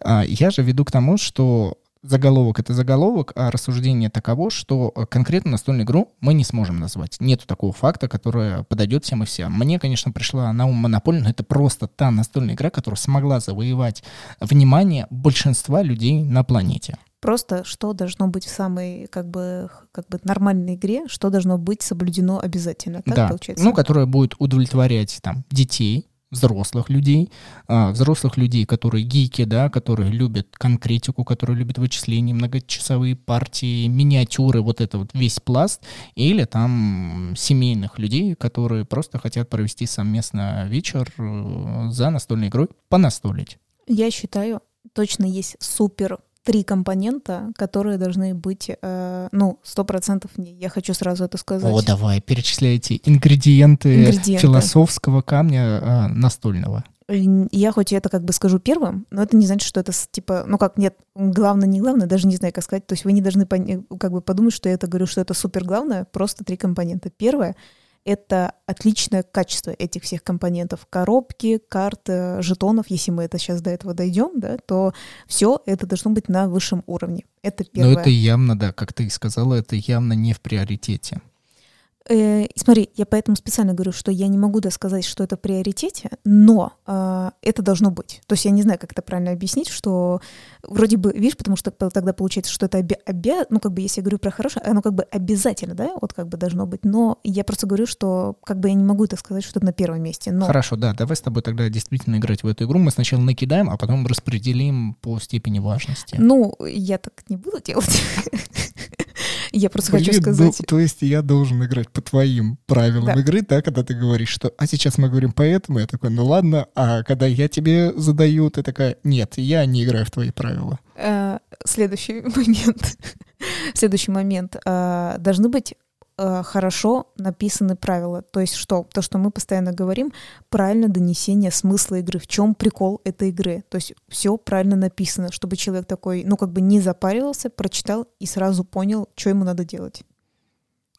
А, я же веду к тому, что заголовок — это заголовок, а рассуждение таково, что э, конкретно настольную игру мы не сможем назвать. Нету такого факта, который подойдет всем и всем. Мне, конечно, пришла на ум Монополия, но это просто та настольная игра, которая смогла завоевать внимание большинства людей на планете. Просто что должно быть в самой как бы, как бы нормальной игре, что должно быть соблюдено обязательно. Так да. получается? Ну, которая будет удовлетворять там детей, взрослых людей, а, взрослых людей, которые гики, да, которые любят конкретику, которые любят вычисления, многочасовые партии, миниатюры, вот это вот весь пласт, или там семейных людей, которые просто хотят провести совместно вечер э, за настольной игрой, понастолить. Я считаю, точно есть супер три компонента, которые должны быть, э, ну, сто процентов не. Я хочу сразу это сказать. О, давай, перечисляйте ингредиенты, ингредиенты. философского камня э, настольного. Я хоть это как бы скажу первым, но это не значит, что это типа, ну как, нет, главное, не главное, даже не знаю, как сказать. То есть вы не должны как бы подумать, что я это говорю, что это супер главное, просто три компонента. Первое — это отличное качество этих всех компонентов. Коробки, карты, жетонов, если мы это сейчас до этого дойдем, да, то все это должно быть на высшем уровне. Это первое. Но это явно, да, как ты и сказала, это явно не в приоритете. Э, смотри, я поэтому специально говорю, что я не могу сказать, что это в приоритете, но э, это должно быть. То есть я не знаю, как это правильно объяснить, что вроде бы, видишь, потому что тогда получается, что это обя, обя ну как бы, если я говорю про хорошее, оно как бы обязательно, да, вот как бы должно быть, но я просто говорю, что как бы я не могу так сказать, что это на первом месте. Но... Хорошо, да, давай с тобой тогда действительно играть в эту игру. Мы сначала накидаем, а потом распределим по степени важности. Ну, я так не буду делать. Я просто Блин, хочу сказать... Ну, то есть я должен играть по твоим правилам да. игры, да, когда ты говоришь, что «а сейчас мы говорим поэтому», я такой «ну ладно», а когда я тебе задаю, ты такая «нет, я не играю в твои правила». А, следующий момент. следующий момент. А, должны быть Э, хорошо написаны правила. То есть что? То, что мы постоянно говорим, правильно донесение смысла игры. В чем прикол этой игры? То есть все правильно написано, чтобы человек такой, ну как бы не запаривался, прочитал и сразу понял, что ему надо делать.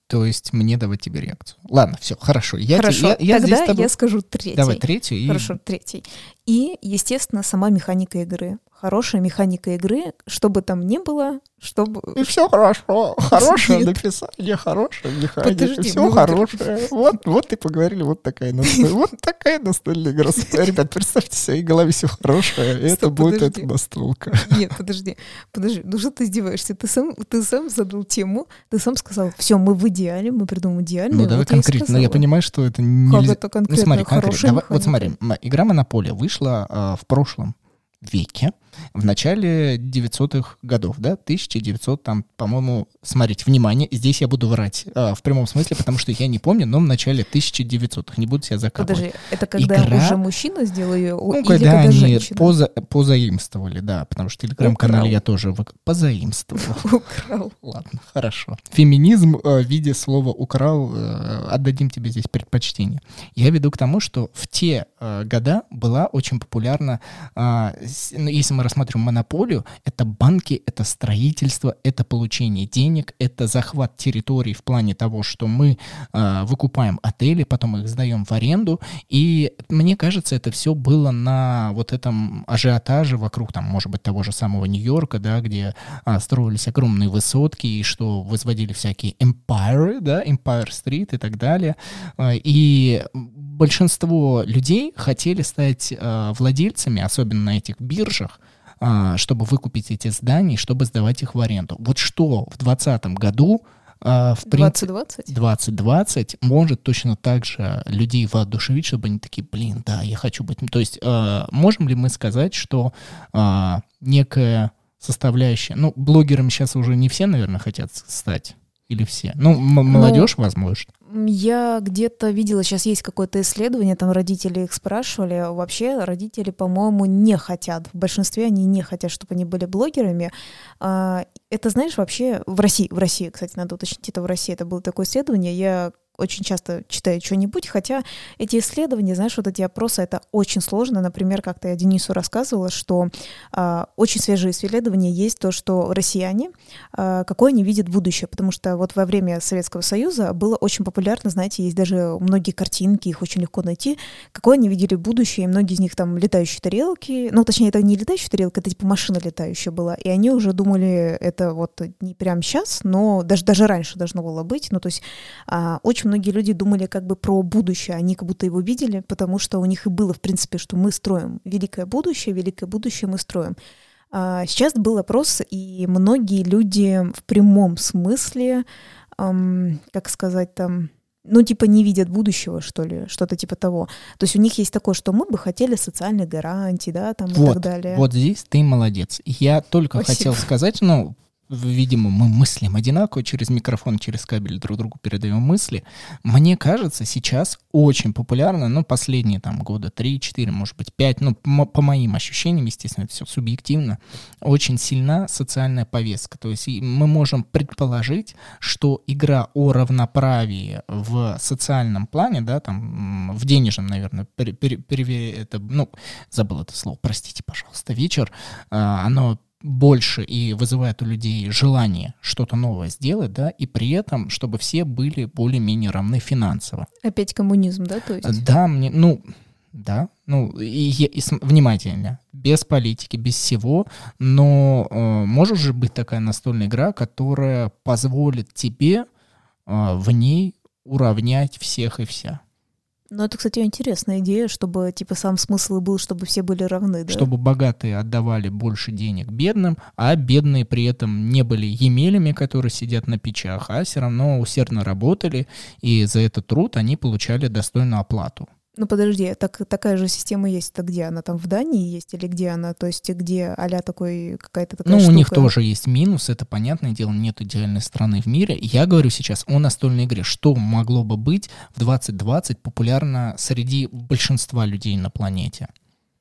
То есть мне давать тебе реакцию. Ладно, все, хорошо. Я, хорошо, я, я тогда тобой... я скажу третий. Давай третий. И... Хорошо, третий. И, естественно, сама механика игры хорошая механика игры, что бы там ни было, чтобы... И все хорошо. Хорошее написание, хорошая механика. Подожди, все хорошее. Вот, вот и поговорили, вот такая настольная. Вот такая настольная игра. Ребят, представьте себе, в своей голове все хорошее, и это будет эта настолка. Нет, подожди, подожди, ну что ты издеваешься? Ты сам, ты сам задал тему, ты сам сказал, все, мы в идеале, мы придумаем идеальную. Ну давай конкретно, но я понимаю, что это не... Как это конкретно? Ну смотри, конкретно. Вот смотри, игра «Монополия» вышла э, в прошлом веке, в начале 900-х годов, да, 1900 там, по-моему, смотрите, внимание, здесь я буду врать а, в прямом смысле, потому что я не помню, но в начале 1900-х, не буду себя закапывать. Подожди, это когда Игра... уже мужчина сделал ее, ну, или когда, когда они женщина? Поза... позаимствовали, да, потому что телеграм-канале я тоже вы... позаимствовал. Украл. Ладно, хорошо. Феминизм э, в виде слова «украл», э, отдадим тебе здесь предпочтение. Я веду к тому, что в те э, года была очень популярна, а, ну, если мы рассмотрим монополию, это банки, это строительство, это получение денег, это захват территорий в плане того, что мы а, выкупаем отели, потом их сдаем в аренду, и мне кажется, это все было на вот этом ажиотаже вокруг, там, может быть, того же самого Нью-Йорка, да, где а, строились огромные высотки, и что возводили всякие empire, да, Empire Street и так далее, и большинство людей хотели стать э, владельцами, особенно на этих биржах, э, чтобы выкупить эти здания, чтобы сдавать их в аренду. Вот что в 2020 году Uh, в 2020? 2020 может точно так же людей воодушевить, чтобы они такие, блин, да, я хочу быть... То есть uh, можем ли мы сказать, что некая составляющая... Ну, блогерами сейчас уже не все, наверное, хотят стать. Или все? Ну, молодежь, ну, возможно. Я где-то видела, сейчас есть какое-то исследование, там родители их спрашивали. Вообще родители, по-моему, не хотят. В большинстве они не хотят, чтобы они были блогерами. А, это, знаешь, вообще в России, в России, кстати, надо уточнить, это в России, это было такое исследование. Я очень часто читаю что-нибудь, хотя эти исследования, знаешь, вот эти опросы, это очень сложно. Например, как-то я Денису рассказывала, что э, очень свежие исследования есть то, что россияне, э, какое они видят будущее, потому что вот во время Советского Союза было очень популярно, знаете, есть даже многие картинки, их очень легко найти, какое они видели будущее, и многие из них там летающие тарелки, ну, точнее, это не летающая тарелка, это типа машина летающая была, и они уже думали, это вот не прямо сейчас, но даже, даже раньше должно было быть, ну, то есть э, очень очень многие люди думали как бы про будущее, они как будто его видели, потому что у них и было, в принципе, что мы строим великое будущее, великое будущее мы строим. А сейчас был опрос, и многие люди в прямом смысле, эм, как сказать там, ну, типа, не видят будущего, что ли, что-то типа того. То есть у них есть такое, что мы бы хотели социальных гарантий, да, там вот, и так далее. Вот здесь ты молодец. Я только Спасибо. хотел сказать, ну, видимо, мы мыслим одинаково через микрофон, через кабель друг другу передаем мысли. Мне кажется, сейчас очень популярно, ну, последние там года 3-4, может быть, 5, ну, по моим ощущениям, естественно, это все субъективно, очень сильна социальная повестка. То есть мы можем предположить, что игра о равноправии в социальном плане, да, там, в денежном, наверное, пере, пере, пере, это, ну, забыл это слово, простите, пожалуйста, вечер, а, оно больше и вызывает у людей желание что-то новое сделать, да, и при этом, чтобы все были более-менее равны финансово. Опять коммунизм, да, то есть? Да, мне, ну, да, ну, и, и, и внимательно, без политики, без всего, но э, может же быть такая настольная игра, которая позволит тебе э, в ней уравнять всех и вся. Ну, это, кстати, интересная идея, чтобы, типа, сам смысл был, чтобы все были равны, да? Чтобы богатые отдавали больше денег бедным, а бедные при этом не были емелями, которые сидят на печах, а все равно усердно работали, и за этот труд они получали достойную оплату. Ну подожди, так, такая же система есть, это где она там в Дании есть или где она, то есть где аля такой какая-то такая Ну штука? у них тоже есть минус, это понятное дело, нет идеальной страны в мире. Я говорю сейчас о настольной игре, что могло бы быть в 2020 популярно среди большинства людей на планете.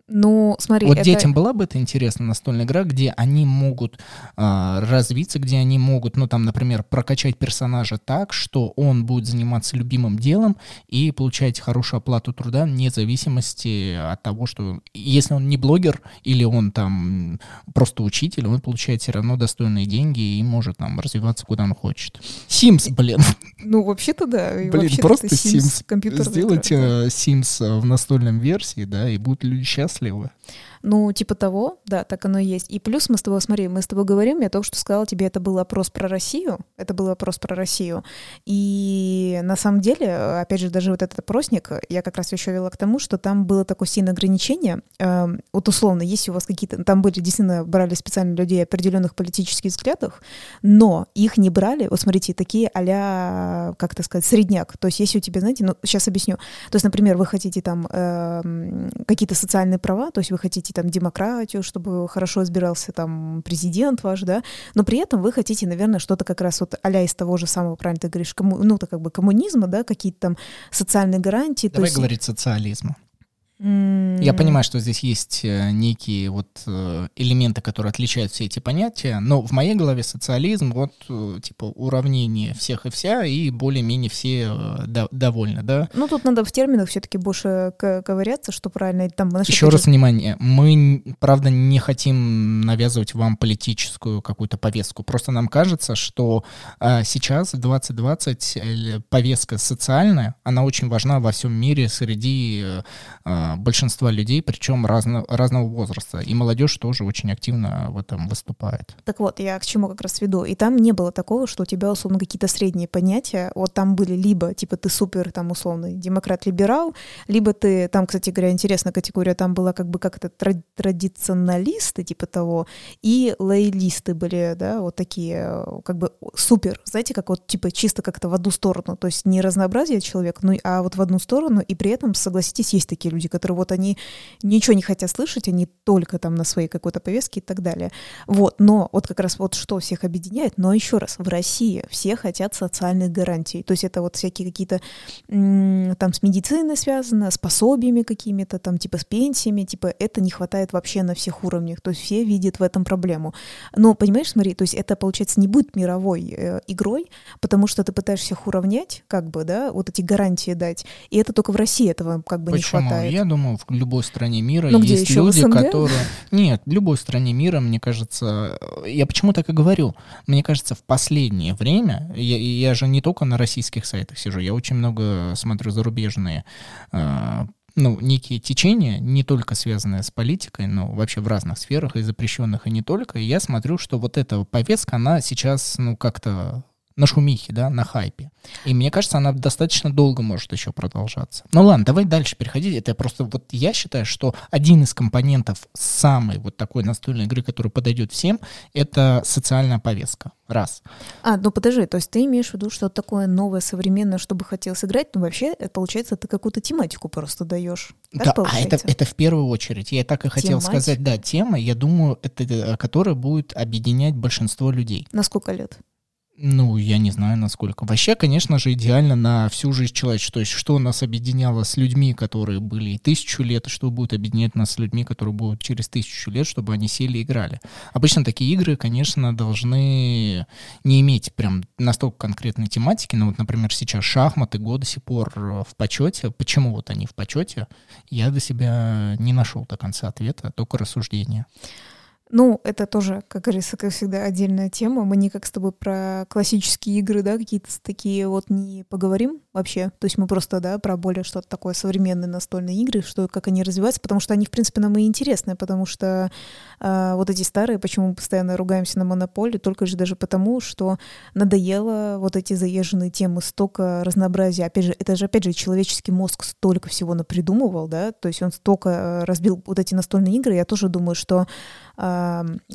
Ну, смотри, вот это... детям была бы это интересна настольная игра, где они могут э, развиться, где они могут, ну там, например, прокачать персонажа так, что он будет заниматься любимым делом и получать хорошую оплату труда, вне зависимости от того, что если он не блогер или он там просто учитель, он получает все равно достойные деньги и может там развиваться куда он хочет. Sims, блин. Ну, вообще-то да. Блин, вообще просто Sims. Sims. Сделать э, Sims в настольном версии, да, и будут люди Leslie. Ну, типа того, да, так оно и есть. И плюс мы с тобой, смотри, мы с тобой говорим, я только что сказала тебе, это был опрос про Россию, это был опрос про Россию. И на самом деле, опять же, даже вот этот опросник, я как раз еще вела к тому, что там было такое сильное ограничение. Э, вот условно, если у вас какие-то, там были действительно, брали специально людей определенных политических взглядах, но их не брали, вот смотрите, такие а как это сказать, средняк. То есть если у тебя, знаете, ну, сейчас объясню. То есть, например, вы хотите там э, какие-то социальные права, то есть вы хотите там демократию, чтобы хорошо избирался там президент ваш, да, но при этом вы хотите, наверное, что-то как раз вот а из того же самого, правильно ты говоришь, комму, ну, то как бы коммунизма, да, какие-то там социальные гарантии. Давай есть... говорить социализма. Я понимаю, что здесь есть э, некие вот э, элементы, которые отличают все эти понятия, но в моей голове социализм вот э, типа уравнение всех и вся, и более-менее все довольны, да? Ну тут надо в терминах все-таки больше ковыряться, что правильно. Там, Еще раз внимание, мы, правда, не хотим навязывать вам политическую какую-то повестку, просто нам кажется, что сейчас в 2020 повестка социальная, она очень важна во всем мире среди большинства людей, причем разно, разного возраста. И молодежь тоже очень активно в этом выступает. Так вот, я к чему как раз веду. И там не было такого, что у тебя, условно, какие-то средние понятия. Вот там были либо, типа, ты супер, там, условный демократ-либерал, либо ты, там, кстати говоря, интересная категория, там была как бы как-то традиционалисты, типа того, и лоялисты были, да, вот такие, как бы супер, знаете, как вот, типа, чисто как-то в одну сторону, то есть не разнообразие человек, ну, а вот в одну сторону, и при этом, согласитесь, есть такие люди, которые вот они ничего не хотят слышать, они только там на своей какой-то повестке и так далее. Вот, но вот как раз вот что всех объединяет, но еще раз, в России все хотят социальных гарантий, то есть это вот всякие какие-то там с медициной связано, с пособиями какими-то, там типа с пенсиями, типа это не хватает вообще на всех уровнях, то есть все видят в этом проблему. Но, понимаешь, смотри, то есть это, получается, не будет мировой э, игрой, потому что ты пытаешься всех уравнять, как бы, да, вот эти гарантии дать, и это только в России этого как бы Почему? не хватает. Я думаю, в любой стране мира ну, есть люди, которые... Нет, в любой стране мира, мне кажется... Я почему так и говорю? Мне кажется, в последнее время... Я, я же не только на российских сайтах сижу, я очень много смотрю зарубежные э, ну, некие течения, не только связанные с политикой, но вообще в разных сферах, и запрещенных, и не только. И я смотрю, что вот эта повестка, она сейчас, ну, как-то на шумихе, да, на хайпе. И мне кажется, она достаточно долго может еще продолжаться. Ну ладно, давай дальше переходить. Это просто вот я считаю, что один из компонентов самой вот такой настольной игры, который подойдет всем, это социальная повестка. Раз. А, ну подожди, то есть ты имеешь в виду что такое новое, современное, что бы хотел сыграть, ну вообще, это, получается, ты какую-то тематику просто даешь. да, а это, это в первую очередь. Я так и хотел Тематик. сказать, да, тема, я думаю, это, э, которая будет объединять большинство людей. На сколько лет? Ну, я не знаю, насколько. Вообще, конечно же, идеально на всю жизнь человечества. То есть, что нас объединяло с людьми, которые были и тысячу лет, и что будет объединять нас с людьми, которые будут через тысячу лет, чтобы они сели и играли. Обычно такие игры, конечно, должны не иметь прям настолько конкретной тематики. Но вот, например, сейчас шахматы го до сих пор в почете. Почему вот они в почете? Я для себя не нашел до конца ответа, только рассуждения. Ну, это тоже, как говорится, как всегда, отдельная тема. Мы никак с тобой про классические игры, да, какие-то такие вот не поговорим вообще. То есть мы просто, да, про более что-то такое современные настольные игры, что как они развиваются, потому что они, в принципе, нам и интересны, потому что э, вот эти старые, почему мы постоянно ругаемся на монополию, только же даже потому, что надоело вот эти заезженные темы, столько разнообразия. Опять же, это же, опять же, человеческий мозг столько всего напридумывал, да, то есть он столько э, разбил вот эти настольные игры. Я тоже думаю, что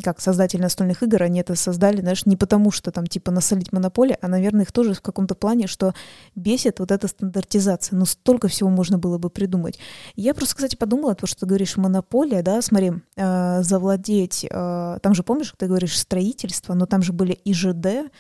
как создатели настольных игр, они это создали, знаешь, не потому что там типа насолить монополия, а, наверное, их тоже в каком-то плане, что бесит вот эта стандартизация. Ну, столько всего можно было бы придумать. Я просто, кстати, подумала, то, что ты говоришь монополия, да, смотри, э, завладеть, э, там же, помнишь, ты говоришь строительство, но там же были и ЖД,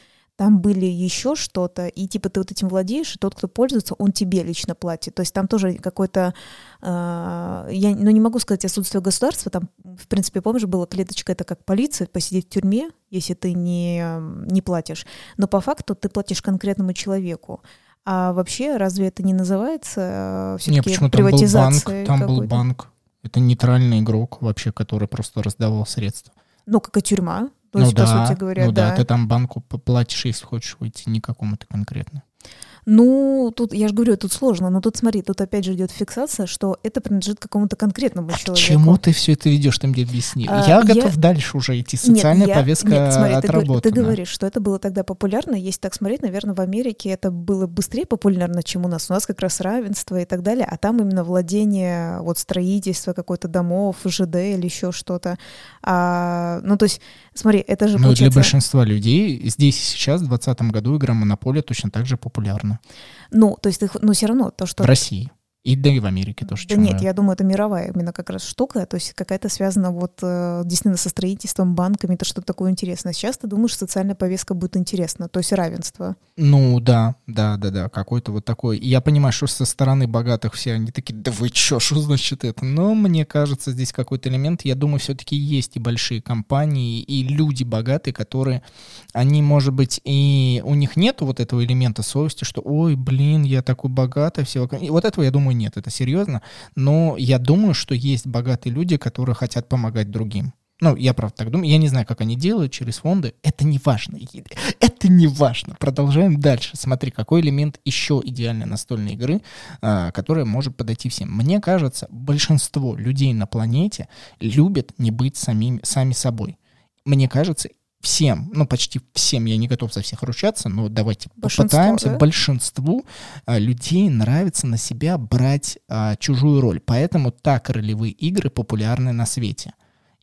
там были еще что-то, и типа ты вот этим владеешь, и тот, кто пользуется, он тебе лично платит. То есть там тоже какой-то, э, я ну, не могу сказать отсутствие государства, там, в принципе, помнишь, была клеточка, это как полиция, посидеть в тюрьме, если ты не, не платишь. Но по факту ты платишь конкретному человеку. А вообще, разве это не называется э, все-таки приватизацией? Там был банк, там был банк. Это нейтральный игрок вообще, который просто раздавал средства. Ну, как и тюрьма. То ну есть, да, по сути говоря, ну да. да, ты там банку платишь, если хочешь выйти, не какому-то конкретно. Ну, тут, я же говорю, тут сложно, но тут смотри, тут опять же идет фиксация, что это принадлежит какому-то конкретному а человеку. К чему ты все это ведешь, ты мне объясни? А, я готов я... дальше уже идти, социальная нет, я... повестка нет, смотри, отработана. Ты, ты говоришь, что это было тогда популярно, если так смотреть, наверное, в Америке это было быстрее популярно, чем у нас. У нас как раз равенство и так далее, а там именно владение, вот строительство какой-то домов, ЖД или еще что-то. А, ну, то есть, смотри, это же Ну, получается... для большинства людей здесь и сейчас, в 2020 году, игра «Монополия» точно так же популярна. Ну, то есть, ну, все равно то, что... В России. И да и в Америке тоже. Да нет, я думаю, это мировая именно как раз штука, то есть какая-то связана вот э, действительно со строительством, банками, то что-то такое интересное. Сейчас ты думаешь, социальная повестка будет интересна, то есть равенство. Ну да, да, да, да, какой-то вот такой. Я понимаю, что со стороны богатых все они такие, да вы чё, что значит это? Но мне кажется, здесь какой-то элемент, я думаю, все-таки есть и большие компании, и люди богатые, которые, они, может быть, и у них нет вот этого элемента совести, что, ой, блин, я такой богатый, все. И вот этого, я думаю, думаю, нет, это серьезно. Но я думаю, что есть богатые люди, которые хотят помогать другим. Ну, я правда так думаю. Я не знаю, как они делают через фонды. Это не важно. Это не важно. Продолжаем дальше. Смотри, какой элемент еще идеальной настольной игры, а, которая может подойти всем. Мне кажется, большинство людей на планете любят не быть самими, сами собой. Мне кажется, всем, ну почти всем, я не готов за всех ручаться, но давайте Большинство, попытаемся. Да? Большинству а, людей нравится на себя брать а, чужую роль, поэтому так ролевые игры популярны на свете.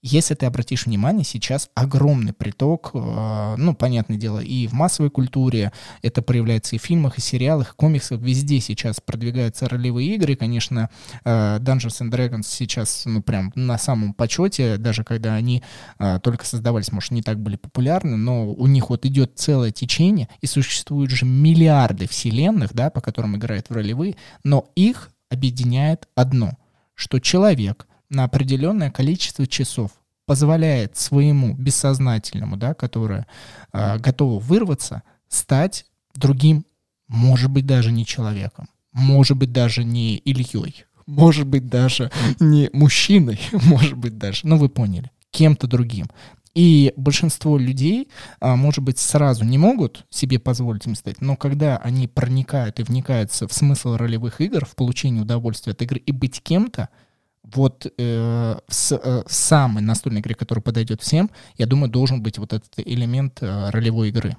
Если ты обратишь внимание, сейчас огромный приток, э, ну, понятное дело, и в массовой культуре, это проявляется и в фильмах, и сериалах, и комиксах, везде сейчас продвигаются ролевые игры, конечно, э, Dungeons and Dragons сейчас, ну, прям на самом почете, даже когда они э, только создавались, может, не так были популярны, но у них вот идет целое течение, и существуют же миллиарды вселенных, да, по которым играют в ролевые, но их объединяет одно, что человек — на определенное количество часов позволяет своему бессознательному, да, которое э, готово вырваться, стать другим, может быть, даже не человеком, может быть, даже не Ильей, может быть, даже не мужчиной, может быть, даже, ну, вы поняли, кем-то другим. И большинство людей, а, может быть, сразу не могут себе позволить им стать, но когда они проникают и вникаются в смысл ролевых игр, в получение удовольствия от игры и быть кем-то, вот э, с, э, самой настольной игре, которая подойдет всем, я думаю, должен быть вот этот элемент э, ролевой игры.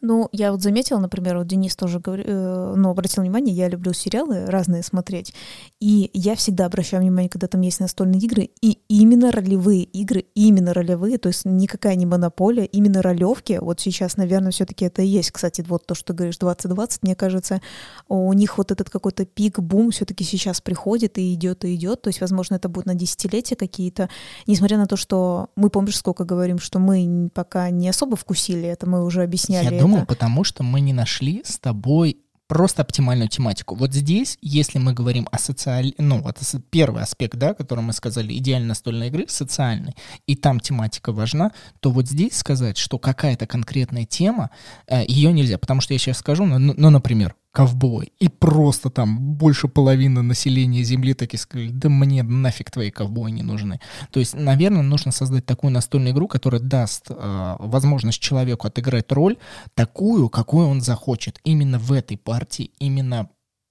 Ну, я вот заметила, например, вот Денис тоже говорил, э, ну, обратил внимание, я люблю сериалы разные смотреть, и я всегда обращаю внимание, когда там есть настольные игры, и именно ролевые игры, именно ролевые, то есть никакая не монополия, именно ролевки, вот сейчас, наверное, все-таки это и есть, кстати, вот то, что ты говоришь, 2020, мне кажется, у них вот этот какой-то пик, бум все-таки сейчас приходит и идет, и идет, то есть, возможно, это будет на десятилетия какие-то, несмотря на то, что мы, помнишь, сколько говорим, что мы пока не особо вкусили это, мы уже объясняли я думаю, потому что мы не нашли с тобой просто оптимальную тематику. Вот здесь, если мы говорим о социальной, ну, вот первый аспект, да, который мы сказали, идеальной настольной игры, социальный, и там тематика важна, то вот здесь сказать, что какая-то конкретная тема, э, ее нельзя, потому что я сейчас скажу, ну, ну например, ковбой. И просто там больше половины населения Земли таки сказали, да мне нафиг твои ковбои не нужны. То есть, наверное, нужно создать такую настольную игру, которая даст э, возможность человеку отыграть роль такую, какую он захочет. Именно в этой партии, именно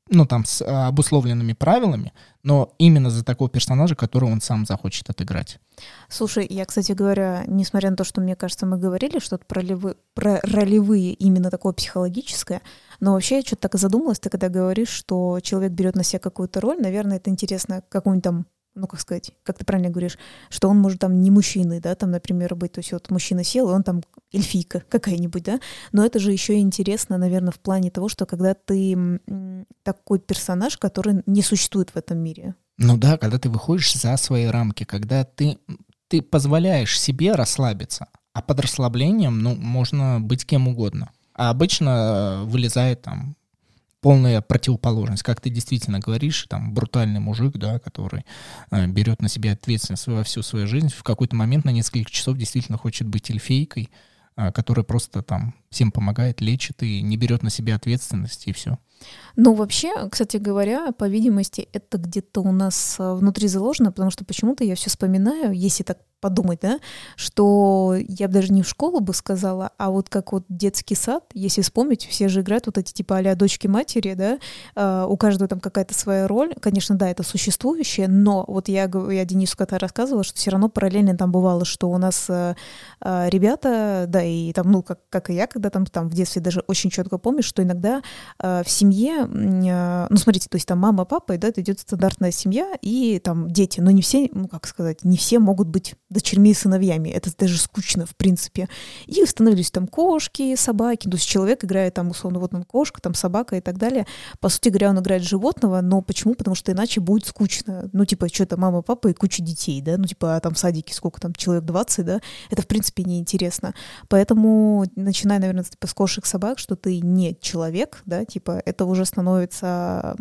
ну, там, с а, обусловленными правилами, но именно за такого персонажа, которого он сам захочет отыграть. Слушай, я, кстати говоря, несмотря на то, что, мне кажется, мы говорили что-то про, ролевые, про ролевые именно такое психологическое, но вообще я что-то так задумалась, ты когда говоришь, что человек берет на себя какую-то роль, наверное, это интересно какую-нибудь там ну, как сказать, как ты правильно говоришь, что он может там не мужчиной, да, там, например, быть, то есть вот мужчина сел, и он там эльфийка какая-нибудь, да, но это же еще интересно, наверное, в плане того, что когда ты такой персонаж, который не существует в этом мире. Ну да, когда ты выходишь за свои рамки, когда ты, ты позволяешь себе расслабиться, а под расслаблением, ну, можно быть кем угодно. А обычно вылезает там полная противоположность. Как ты действительно говоришь, там, брутальный мужик, да, который э, берет на себя ответственность во всю свою жизнь, в какой-то момент на несколько часов действительно хочет быть эльфейкой, э, которая просто там всем помогает, лечит и не берет на себя ответственность, и все. Ну, вообще, кстати говоря, по видимости, это где-то у нас э, внутри заложено, потому что почему-то я все вспоминаю, если так подумать, да, что я бы даже не в школу бы сказала, а вот как вот детский сад, если вспомнить, все же играют вот эти типа а дочки матери, да, э, у каждого там какая-то своя роль, конечно, да, это существующее, но вот я, я Денису когда рассказывала, что все равно параллельно там бывало, что у нас э, э, ребята, да, и там, ну, как, как и я, когда там, там в детстве даже очень четко помню, что иногда э, в семье, э, ну, смотрите, то есть там мама, папа, и да, это идет стандартная семья, и там дети, но не все, ну, как сказать, не все могут быть дочерьми и сыновьями. Это даже скучно, в принципе. И становились там кошки, собаки. То есть человек играет там, условно, вот он кошка, там собака и так далее. По сути говоря, он играет животного, но почему? Потому что иначе будет скучно. Ну, типа, что-то мама, папа и куча детей, да? Ну, типа, а там в садике сколько там, человек 20, да? Это, в принципе, неинтересно. Поэтому, начиная, наверное, типа, с кошек, собак, что ты не человек, да, типа, это уже становится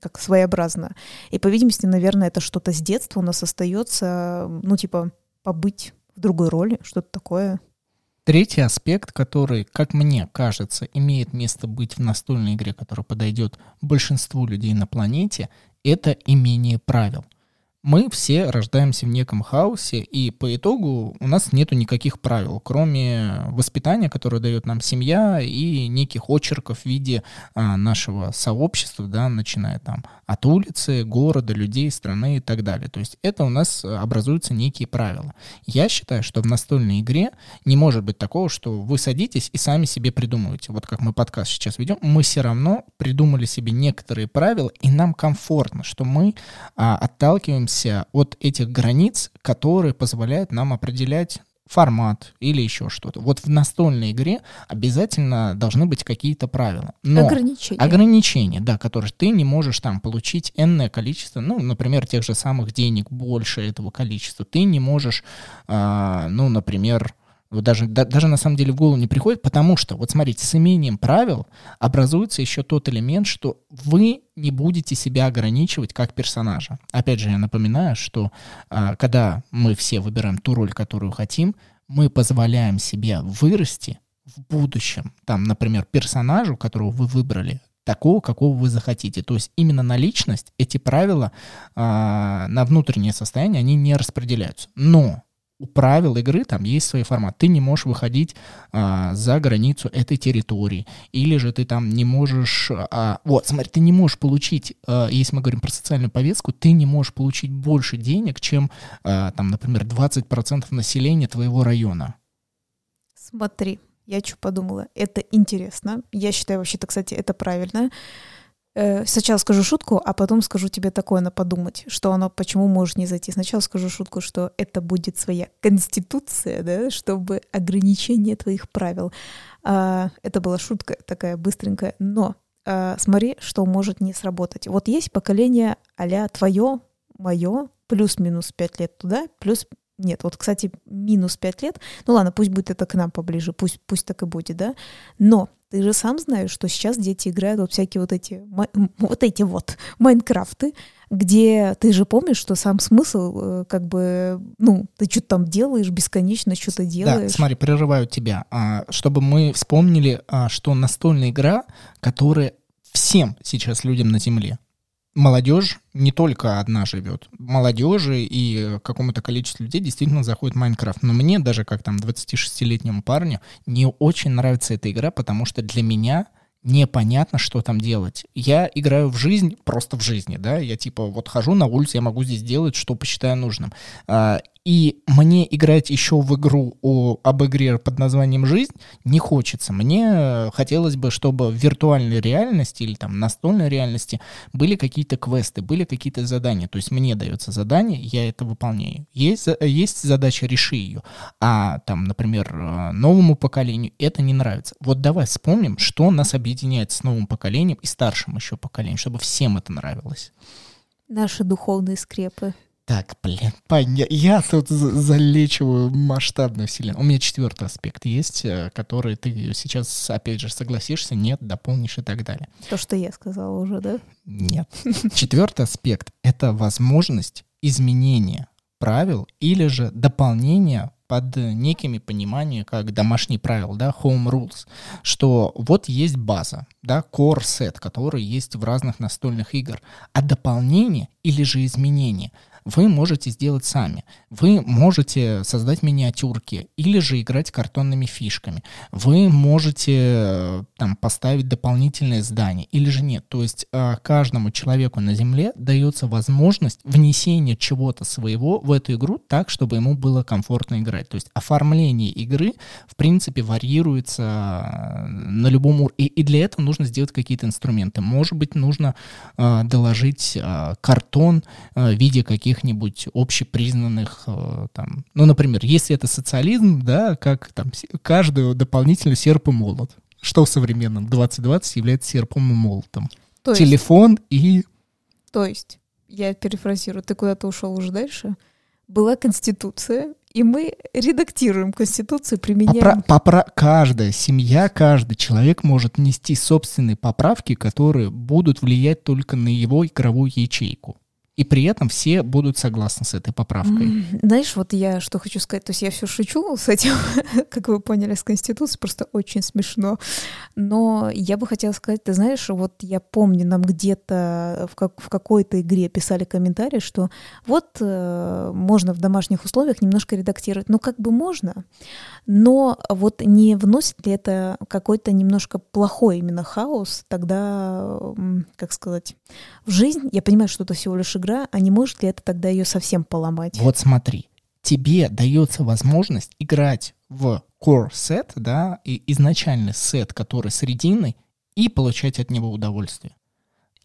как своеобразно. И, по видимости, наверное, это что-то с детства у нас остается, ну, типа, побыть в другой роли, что-то такое. Третий аспект, который, как мне кажется, имеет место быть в настольной игре, которая подойдет большинству людей на планете, это имение правил мы все рождаемся в неком хаосе, и по итогу у нас нету никаких правил, кроме воспитания, которое дает нам семья, и неких очерков в виде а, нашего сообщества, да, начиная там от улицы, города, людей, страны и так далее. То есть это у нас образуются некие правила. Я считаю, что в настольной игре не может быть такого, что вы садитесь и сами себе придумываете. Вот как мы подкаст сейчас ведем, мы все равно придумали себе некоторые правила, и нам комфортно, что мы а, отталкиваемся отрекся от этих границ, которые позволяют нам определять формат или еще что-то. Вот в настольной игре обязательно должны быть какие-то правила. Но ограничения. Ограничения, да, которые ты не можешь там получить энное количество, ну, например, тех же самых денег больше этого количества. Ты не можешь, э, ну, например, даже, да, даже на самом деле в голову не приходит, потому что, вот смотрите, с имением правил образуется еще тот элемент, что вы не будете себя ограничивать как персонажа. Опять же, я напоминаю, что а, когда мы все выбираем ту роль, которую хотим, мы позволяем себе вырасти в будущем, там, например, персонажу, которого вы выбрали, такого, какого вы захотите. То есть именно на личность эти правила, а, на внутреннее состояние, они не распределяются. Но у правил игры там есть свой формат. Ты не можешь выходить а, за границу этой территории. Или же ты там не можешь... А, вот, смотри, ты не можешь получить, а, если мы говорим про социальную повестку, ты не можешь получить больше денег, чем, а, там, например, 20% населения твоего района. Смотри, я что подумала. Это интересно. Я считаю, вообще-то, кстати, это правильно. Э, сначала скажу шутку, а потом скажу тебе такое на подумать, что оно почему может не зайти. Сначала скажу шутку, что это будет своя конституция, да, чтобы ограничение твоих правил. А, это была шутка такая быстренькая, но а, смотри, что может не сработать. Вот есть поколение а твое, мое, плюс-минус 5 лет туда, плюс нет, вот, кстати, минус 5 лет. Ну ладно, пусть будет это к нам поближе, пусть, пусть так и будет, да. Но ты же сам знаешь, что сейчас дети играют вот всякие вот эти, вот эти вот Майнкрафты, где ты же помнишь, что сам смысл, э, как бы, ну, ты что-то там делаешь, бесконечно что-то делаешь. Да, смотри, прерываю тебя. А, чтобы мы вспомнили, а, что настольная игра, которая всем сейчас людям на Земле, молодежь не только одна живет. Молодежи и какому-то количеству людей действительно заходит Майнкрафт. Но мне даже как там 26-летнему парню не очень нравится эта игра, потому что для меня непонятно, что там делать. Я играю в жизнь, просто в жизни, да, я типа вот хожу на улицу, я могу здесь делать, что посчитаю нужным. А, и мне играть еще в игру о, об игре под названием «Жизнь» не хочется. Мне хотелось бы, чтобы в виртуальной реальности или там настольной реальности были какие-то квесты, были какие-то задания. То есть мне дается задание, я это выполняю. Есть, есть задача «Реши ее». А там, например, новому поколению это не нравится. Вот давай вспомним, что нас объединяет с новым поколением и старшим еще поколением, чтобы всем это нравилось. Наши духовные скрепы. Так, блин, понятно. Я тут залечиваю масштабную вселенную. У меня четвертый аспект есть, э, который ты сейчас, опять же, согласишься, нет, дополнишь и так далее. То, что я сказала уже, да? Нет. Четвертый аспект — это возможность изменения правил или же дополнения под некими пониманиями, как домашние правила, да, home rules, что вот есть база, да, core set, который есть в разных настольных игр, а дополнение или же изменение — вы можете сделать сами. Вы можете создать миниатюрки или же играть картонными фишками. Вы можете э, там поставить дополнительное здание или же нет. То есть э, каждому человеку на Земле дается возможность внесения чего-то своего в эту игру так, чтобы ему было комфортно играть. То есть оформление игры, в принципе, варьируется э, на любом уровне. И, и для этого нужно сделать какие-то инструменты. Может быть, нужно э, доложить э, картон э, в виде каких каких-нибудь общепризнанных, э, там, ну, например, если это социализм, да, как там каждую дополнительную серп и молот. Что в современном 2020 является серпом и молотом? То есть, Телефон и... То есть, я перефразирую, ты куда-то ушел уже дальше. Была Конституция, и мы редактируем Конституцию, применяем... Попра- попра- каждая семья, каждый человек может внести собственные поправки, которые будут влиять только на его игровую ячейку и при этом все будут согласны с этой поправкой. Знаешь, вот я что хочу сказать, то есть я все шучу с этим, как вы поняли, с Конституцией, просто очень смешно. Но я бы хотела сказать, ты знаешь, вот я помню, нам где-то в, как, в какой-то игре писали комментарий, что вот э, можно в домашних условиях немножко редактировать. Ну, как бы можно, но вот не вносит ли это какой-то немножко плохой именно хаос тогда, как сказать, в жизнь? Я понимаю, что это всего лишь игра, а не может ли это тогда ее совсем поломать? Вот смотри, тебе дается возможность играть в core set, да, и изначальный сет, который срединный, и получать от него удовольствие.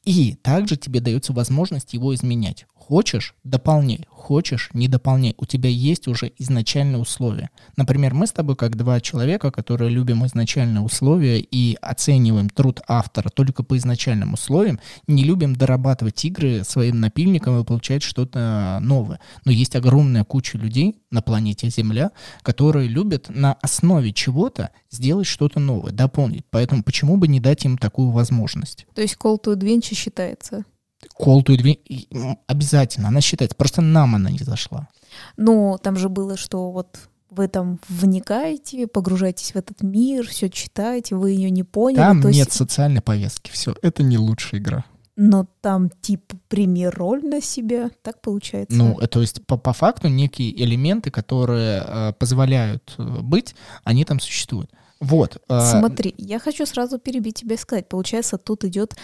И также тебе дается возможность его изменять. Хочешь — дополняй, хочешь — не дополняй. У тебя есть уже изначальные условия. Например, мы с тобой как два человека, которые любим изначальные условия и оцениваем труд автора только по изначальным условиям, не любим дорабатывать игры своим напильником и получать что-то новое. Но есть огромная куча людей на планете Земля, которые любят на основе чего-то сделать что-то новое, дополнить. Поэтому почему бы не дать им такую возможность? То есть Call to Adventure считается? Adventure обязательно, она считается, просто нам она не зашла. Ну, там же было, что вот вы там вникаете, погружаетесь в этот мир, все читаете, вы ее не поняли. Там нет есть... социальной повестки, все, это не лучшая игра. Но там типа прими роль на себя, так получается. Ну, э, то есть по, по факту некие элементы, которые э, позволяют э, быть, они там существуют. Вот. Э, Смотри, я хочу сразу перебить тебя и сказать. Получается, тут идет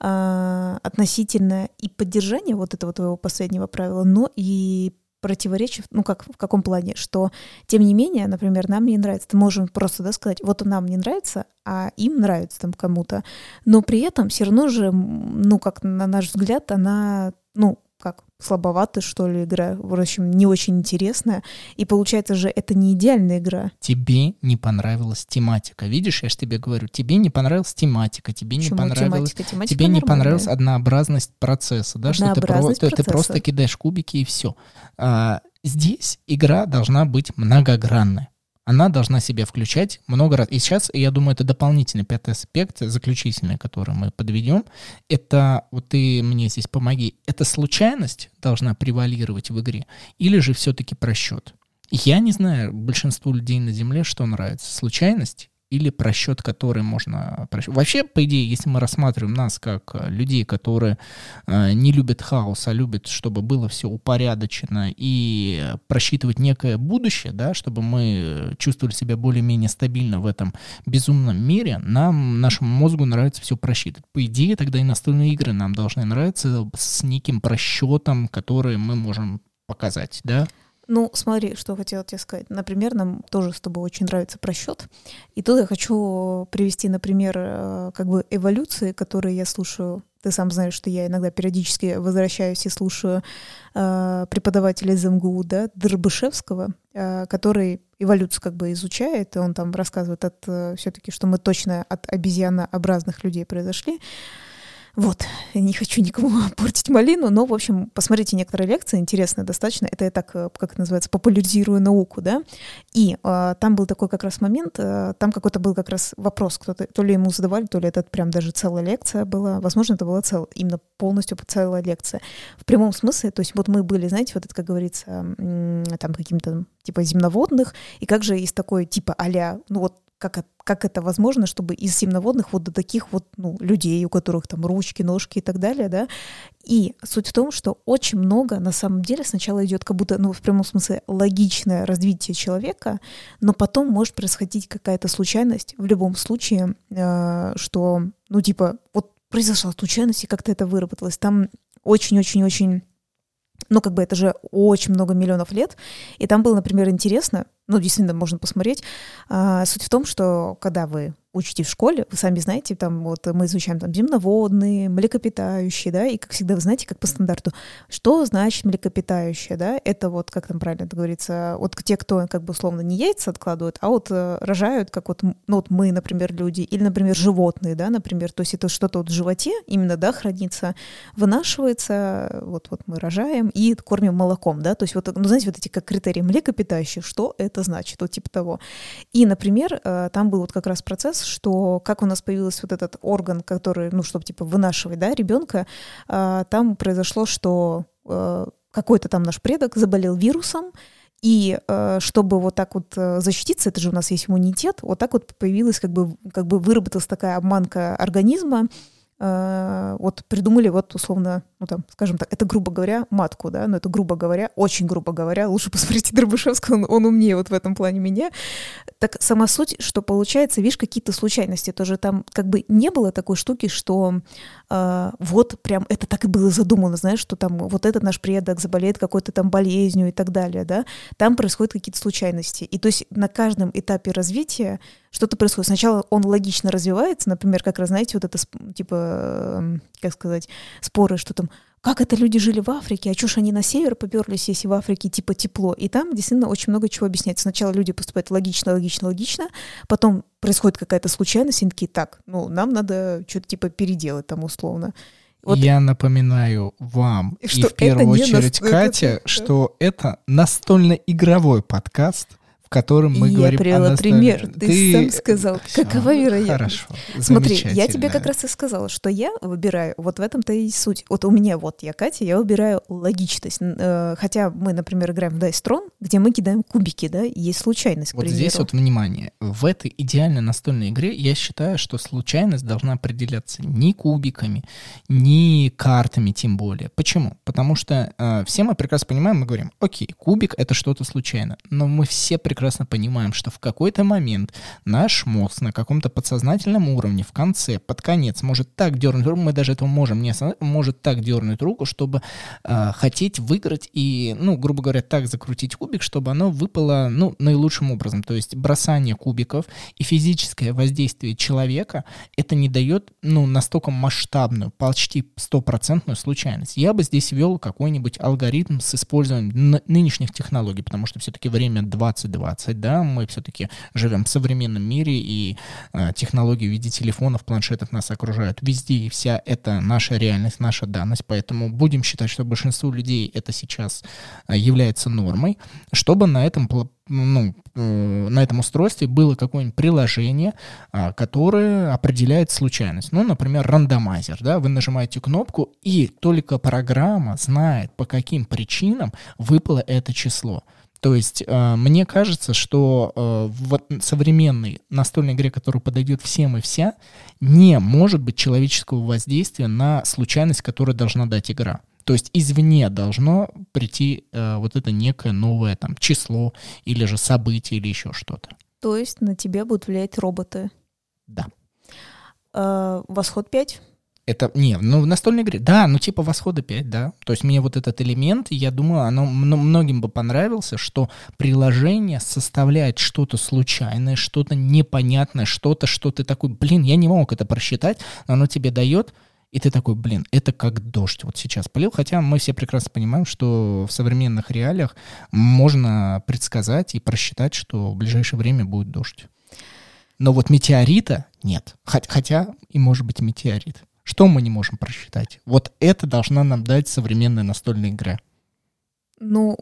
э, относительно и поддержание вот этого твоего последнего правила, но и противоречив, ну как, в каком плане, что тем не менее, например, нам не нравится, ты можем просто да, сказать, вот нам не нравится, а им нравится там кому-то, но при этом все равно же, ну как на наш взгляд, она, ну как слабоватая, что ли, игра. В общем, не очень интересная. И получается же, это не идеальная игра. Тебе не понравилась тематика. Видишь, я же тебе говорю, тебе не понравилась тематика, тебе Почему не понравилась... Тематика? Тематика тебе не понравилась однообразность процесса, да, что ты, про, ты, ты просто кидаешь кубики и все. А, здесь игра должна быть многогранная она должна себе включать много раз. И сейчас, я думаю, это дополнительный пятый аспект, заключительный, который мы подведем. Это, вот ты мне здесь помоги, это случайность должна превалировать в игре или же все-таки просчет? Я не знаю, большинству людей на Земле что нравится, случайность или просчет, который можно... Вообще, по идее, если мы рассматриваем нас как э, людей, которые э, не любят хаос, а любят, чтобы было все упорядочено и просчитывать некое будущее, да, чтобы мы чувствовали себя более-менее стабильно в этом безумном мире, нам, нашему мозгу нравится все просчитывать. По идее, тогда и настольные игры нам должны нравиться с неким просчетом, который мы можем показать, да? Ну, смотри, что хотела тебе сказать. Например, нам тоже с тобой очень нравится просчет. И тут я хочу привести, например, э, как бы эволюции, которые я слушаю. Ты сам знаешь, что я иногда периодически возвращаюсь и слушаю э, преподавателя из МГУ, да, Дробышевского, э, который эволюцию как бы изучает, и он там рассказывает от э, все-таки, что мы точно от обезьянообразных людей произошли. Вот, не хочу никому портить малину, но, в общем, посмотрите некоторые лекции, интересные достаточно. Это я так, э, как это называется, популяризирую науку, да. И э, там был такой как раз момент, э, там какой-то был как раз вопрос, кто-то, то ли ему задавали, то ли это прям даже целая лекция была. Возможно, это была целая, именно полностью целая лекция. В прямом смысле, то есть вот мы были, знаете, вот это, как говорится, там каким-то типа земноводных, и как же из такой типа а ну вот как, как это возможно, чтобы из земноводных вот до таких вот ну, людей, у которых там ручки, ножки и так далее, да. И суть в том, что очень много на самом деле сначала идет как будто, ну, в прямом смысле, логичное развитие человека, но потом может происходить какая-то случайность в любом случае, э, что, ну, типа, вот произошла случайность, и как-то это выработалось. Там очень-очень-очень ну, как бы это же очень много миллионов лет. И там было, например, интересно, ну, действительно, можно посмотреть. А, суть в том, что когда вы учите в школе, вы сами знаете, там вот мы изучаем там земноводные, млекопитающие, да, и как всегда вы знаете, как по стандарту, что значит млекопитающее, да, это вот, как там правильно это говорится, вот те, кто как бы условно не яйца откладывают, а вот э, рожают, как вот, ну вот мы, например, люди, или, например, животные, да, например, то есть это что-то вот в животе именно, да, хранится, вынашивается, вот, вот мы рожаем и кормим молоком, да, то есть вот, ну, знаете, вот эти как критерии млекопитающие, что это значит, вот типа того. И, например, э, там был вот как раз процесс, что как у нас появился вот этот орган, который, ну, чтобы типа вынашивать, да, ребенка, а, там произошло, что э, какой-то там наш предок заболел вирусом, и э, чтобы вот так вот э, защититься, это же у нас есть иммунитет, вот так вот появилась как бы, как бы выработалась такая обманка организма, вот придумали вот условно, ну там, скажем так, это грубо говоря матку, да, но это грубо говоря, очень грубо говоря, лучше посмотрите Дробышевского, он, он умнее вот в этом плане меня. Так сама суть, что получается, видишь, какие-то случайности, тоже там как бы не было такой штуки, что э, вот прям это так и было задумано, знаешь, что там вот этот наш предок заболеет какой-то там болезнью и так далее, да, там происходят какие-то случайности. И то есть на каждом этапе развития что-то происходит. Сначала он логично развивается, например, как раз, знаете, вот это, типа, эм, как сказать, споры, что там, как это люди жили в Африке, а чё ж они на север поперлись, если в Африке типа тепло. И там действительно очень много чего объясняется. Сначала люди поступают логично, логично, логично, потом происходит какая-то случайность, и такие, так, ну, нам надо что-то типа переделать там условно. Вот. Я напоминаю вам что и в первую очередь нас... Катя, что это настольно-игровой подкаст — котором мы я говорим привела о пример. Ты, ты сам сказал, Все, какова вероятность. Хорошо, Смотри, я тебе как раз и сказала, что я выбираю, вот в этом-то и суть. Вот у меня, вот я Катя, я выбираю логичность. Э, хотя мы, например, играем в Dice Throne, где мы кидаем кубики, да, есть случайность, Вот здесь вот внимание. В этой идеальной настольной игре я считаю, что случайность должна определяться не кубиками, не картами тем более. Почему? Потому что э, все мы прекрасно понимаем, мы говорим, окей, кубик — это что-то случайно, но мы все прекрасно прекрасно понимаем, что в какой-то момент наш мозг на каком-то подсознательном уровне в конце, под конец, может так дернуть руку, мы даже этого можем не осознать, может так дернуть руку, чтобы э, хотеть выиграть и, ну, грубо говоря, так закрутить кубик, чтобы оно выпало, ну, наилучшим образом. То есть бросание кубиков и физическое воздействие человека, это не дает, ну, настолько масштабную, почти стопроцентную случайность. Я бы здесь ввел какой-нибудь алгоритм с использованием нынешних технологий, потому что все-таки время 2020 20, да, мы все-таки живем в современном мире, и э, технологии в виде телефонов, планшетов нас окружают везде, и вся это наша реальность, наша данность, поэтому будем считать, что большинству людей это сейчас э, является нормой, чтобы на этом ну, э, на этом устройстве было какое-нибудь приложение, а, которое определяет случайность. Ну, например, рандомайзер. Да? Вы нажимаете кнопку, и только программа знает, по каким причинам выпало это число. То есть э, мне кажется, что э, в современной настольной игре, которая подойдет всем и вся, не может быть человеческого воздействия на случайность, которую должна дать игра. То есть извне должно прийти э, вот это некое новое там число или же событие или еще что-то. То есть на тебя будут влиять роботы? Да. Э, восход 5? Это, не, ну в настольной игре, да, ну типа Восхода 5, да. То есть мне вот этот элемент, я думаю, оно многим бы понравился, что приложение составляет что-то случайное, что-то непонятное, что-то, что ты такой, блин, я не мог это просчитать, но оно тебе дает, и ты такой, блин, это как дождь вот сейчас полил. Хотя мы все прекрасно понимаем, что в современных реалиях можно предсказать и просчитать, что в ближайшее время будет дождь. Но вот метеорита нет. Хотя и может быть метеорит. Что мы не можем просчитать? Вот это должна нам дать современная настольная игра. Ну,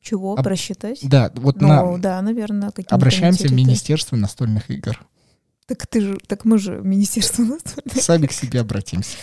чего Об... просчитать? Да, вот ну, на... да, наверное, какие-то Обращаемся в Министерство настольных игр. Так ты же, так мы же Министерство настольных Сами к себе обратимся.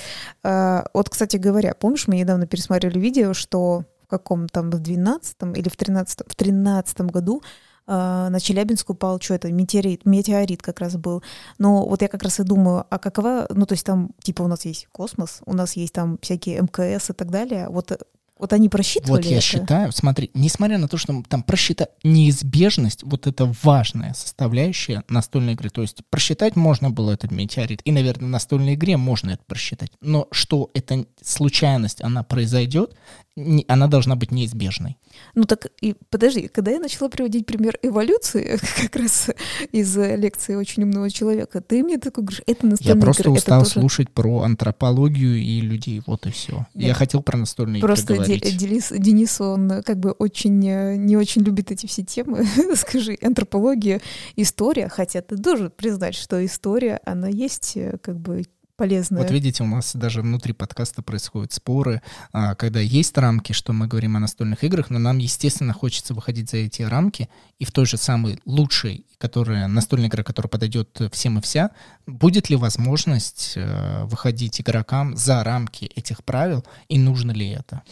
А, вот, кстати говоря, помнишь, мы недавно пересмотрели видео, что в каком там в 12 или в 13 в 13 году на Челябинск упал, что это, метеорит, метеорит как раз был. Но вот я как раз и думаю, а какова, ну то есть там, типа у нас есть космос, у нас есть там всякие МКС и так далее, вот Вот они просчитывали Вот я это? считаю, смотри, несмотря на то, что там просчитать неизбежность, вот это важная составляющая настольной игры. То есть просчитать можно было этот метеорит, и, наверное, в настольной игре можно это просчитать. Но что эта случайность, она произойдет, не- она должна быть неизбежной. Ну так, и подожди, когда я начала приводить пример эволюции, как раз из лекции «Очень умного человека», ты мне такой говоришь, это Я настольные просто игры, это устал тоже- слушать про антропологию и людей, вот и все. Нет. Я хотел про настольные Просто игры говорить. Денис, Денис, он э, как бы очень э, не очень любит эти все темы. Скажи, антропология, история, хотя ты должен признать, что история, она есть э, как бы полезная. Вот видите, у нас даже внутри подкаста происходят споры, а, когда есть рамки, что мы говорим о настольных играх, но нам, естественно, хочется выходить за эти рамки, и в той же самой лучшей, которая, настольная игра, которая подойдет всем и вся, будет ли возможность э, выходить игрокам за рамки этих правил, и нужно ли это?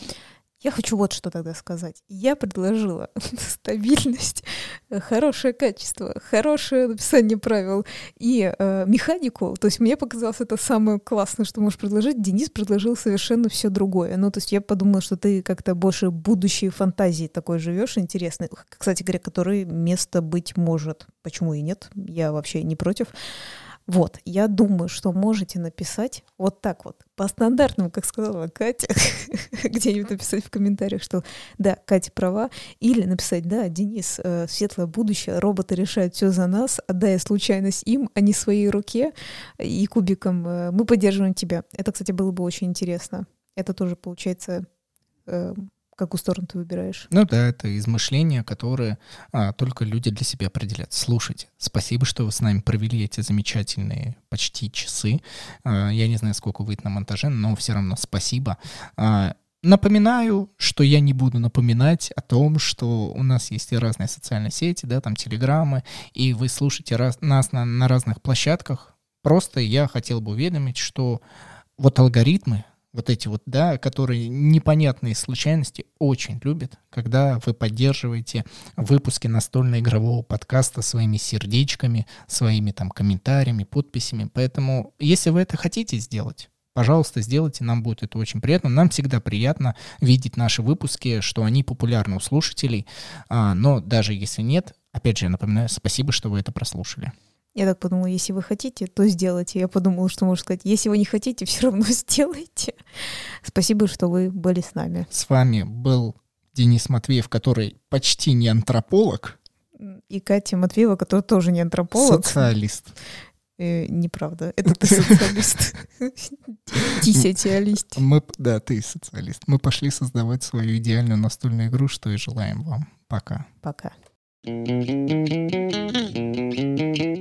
Я хочу вот что тогда сказать. Я предложила стабильность, э, хорошее качество, хорошее написание правил и э, механику. То есть мне показалось это самое классное, что можешь предложить. Денис предложил совершенно все другое. Ну, то есть я подумала, что ты как-то больше будущей фантазии такой живешь, интересный. Кстати говоря, который место быть может. Почему и нет? Я вообще не против. Вот, я думаю, что можете написать вот так вот, по стандартному, как сказала Катя, где-нибудь написать в комментариях, что да, Катя права, или написать, да, Денис, э, светлое будущее, роботы решают все за нас, отдая случайность им, а не своей руке и кубиком, э, мы поддерживаем тебя. Это, кстати, было бы очень интересно. Это тоже получается, э, какую сторону ты выбираешь. Ну да, это измышления, которые а, только люди для себя определяют. Слушайте, спасибо, что вы с нами провели эти замечательные почти часы. А, я не знаю, сколько выйдет на монтаже, но все равно спасибо. А, Напоминаю, что я не буду напоминать о том, что у нас есть и разные социальные сети, да, там телеграммы, и вы слушаете раз, нас на, на разных площадках. Просто я хотел бы уведомить, что вот алгоритмы, вот эти вот, да, которые непонятные случайности очень любят, когда вы поддерживаете выпуски настольно-игрового подкаста своими сердечками, своими там комментариями, подписями. Поэтому, если вы это хотите сделать, пожалуйста, сделайте, нам будет это очень приятно. Нам всегда приятно видеть наши выпуски, что они популярны у слушателей. А, но даже если нет, опять же, я напоминаю, спасибо, что вы это прослушали. Я так подумала, если вы хотите, то сделайте. Я подумала, что можно сказать, если вы не хотите, все равно сделайте. Спасибо, что вы были с нами. С вами был Денис Матвеев, который почти не антрополог, И Катя Матвеева, которая тоже не антрополог. социалист. Э, неправда, это ты социалист. Тисятиалист. Мы, да, ты социалист. Мы пошли создавать свою идеальную настольную игру, что и желаем вам. Пока. Пока. Thank you.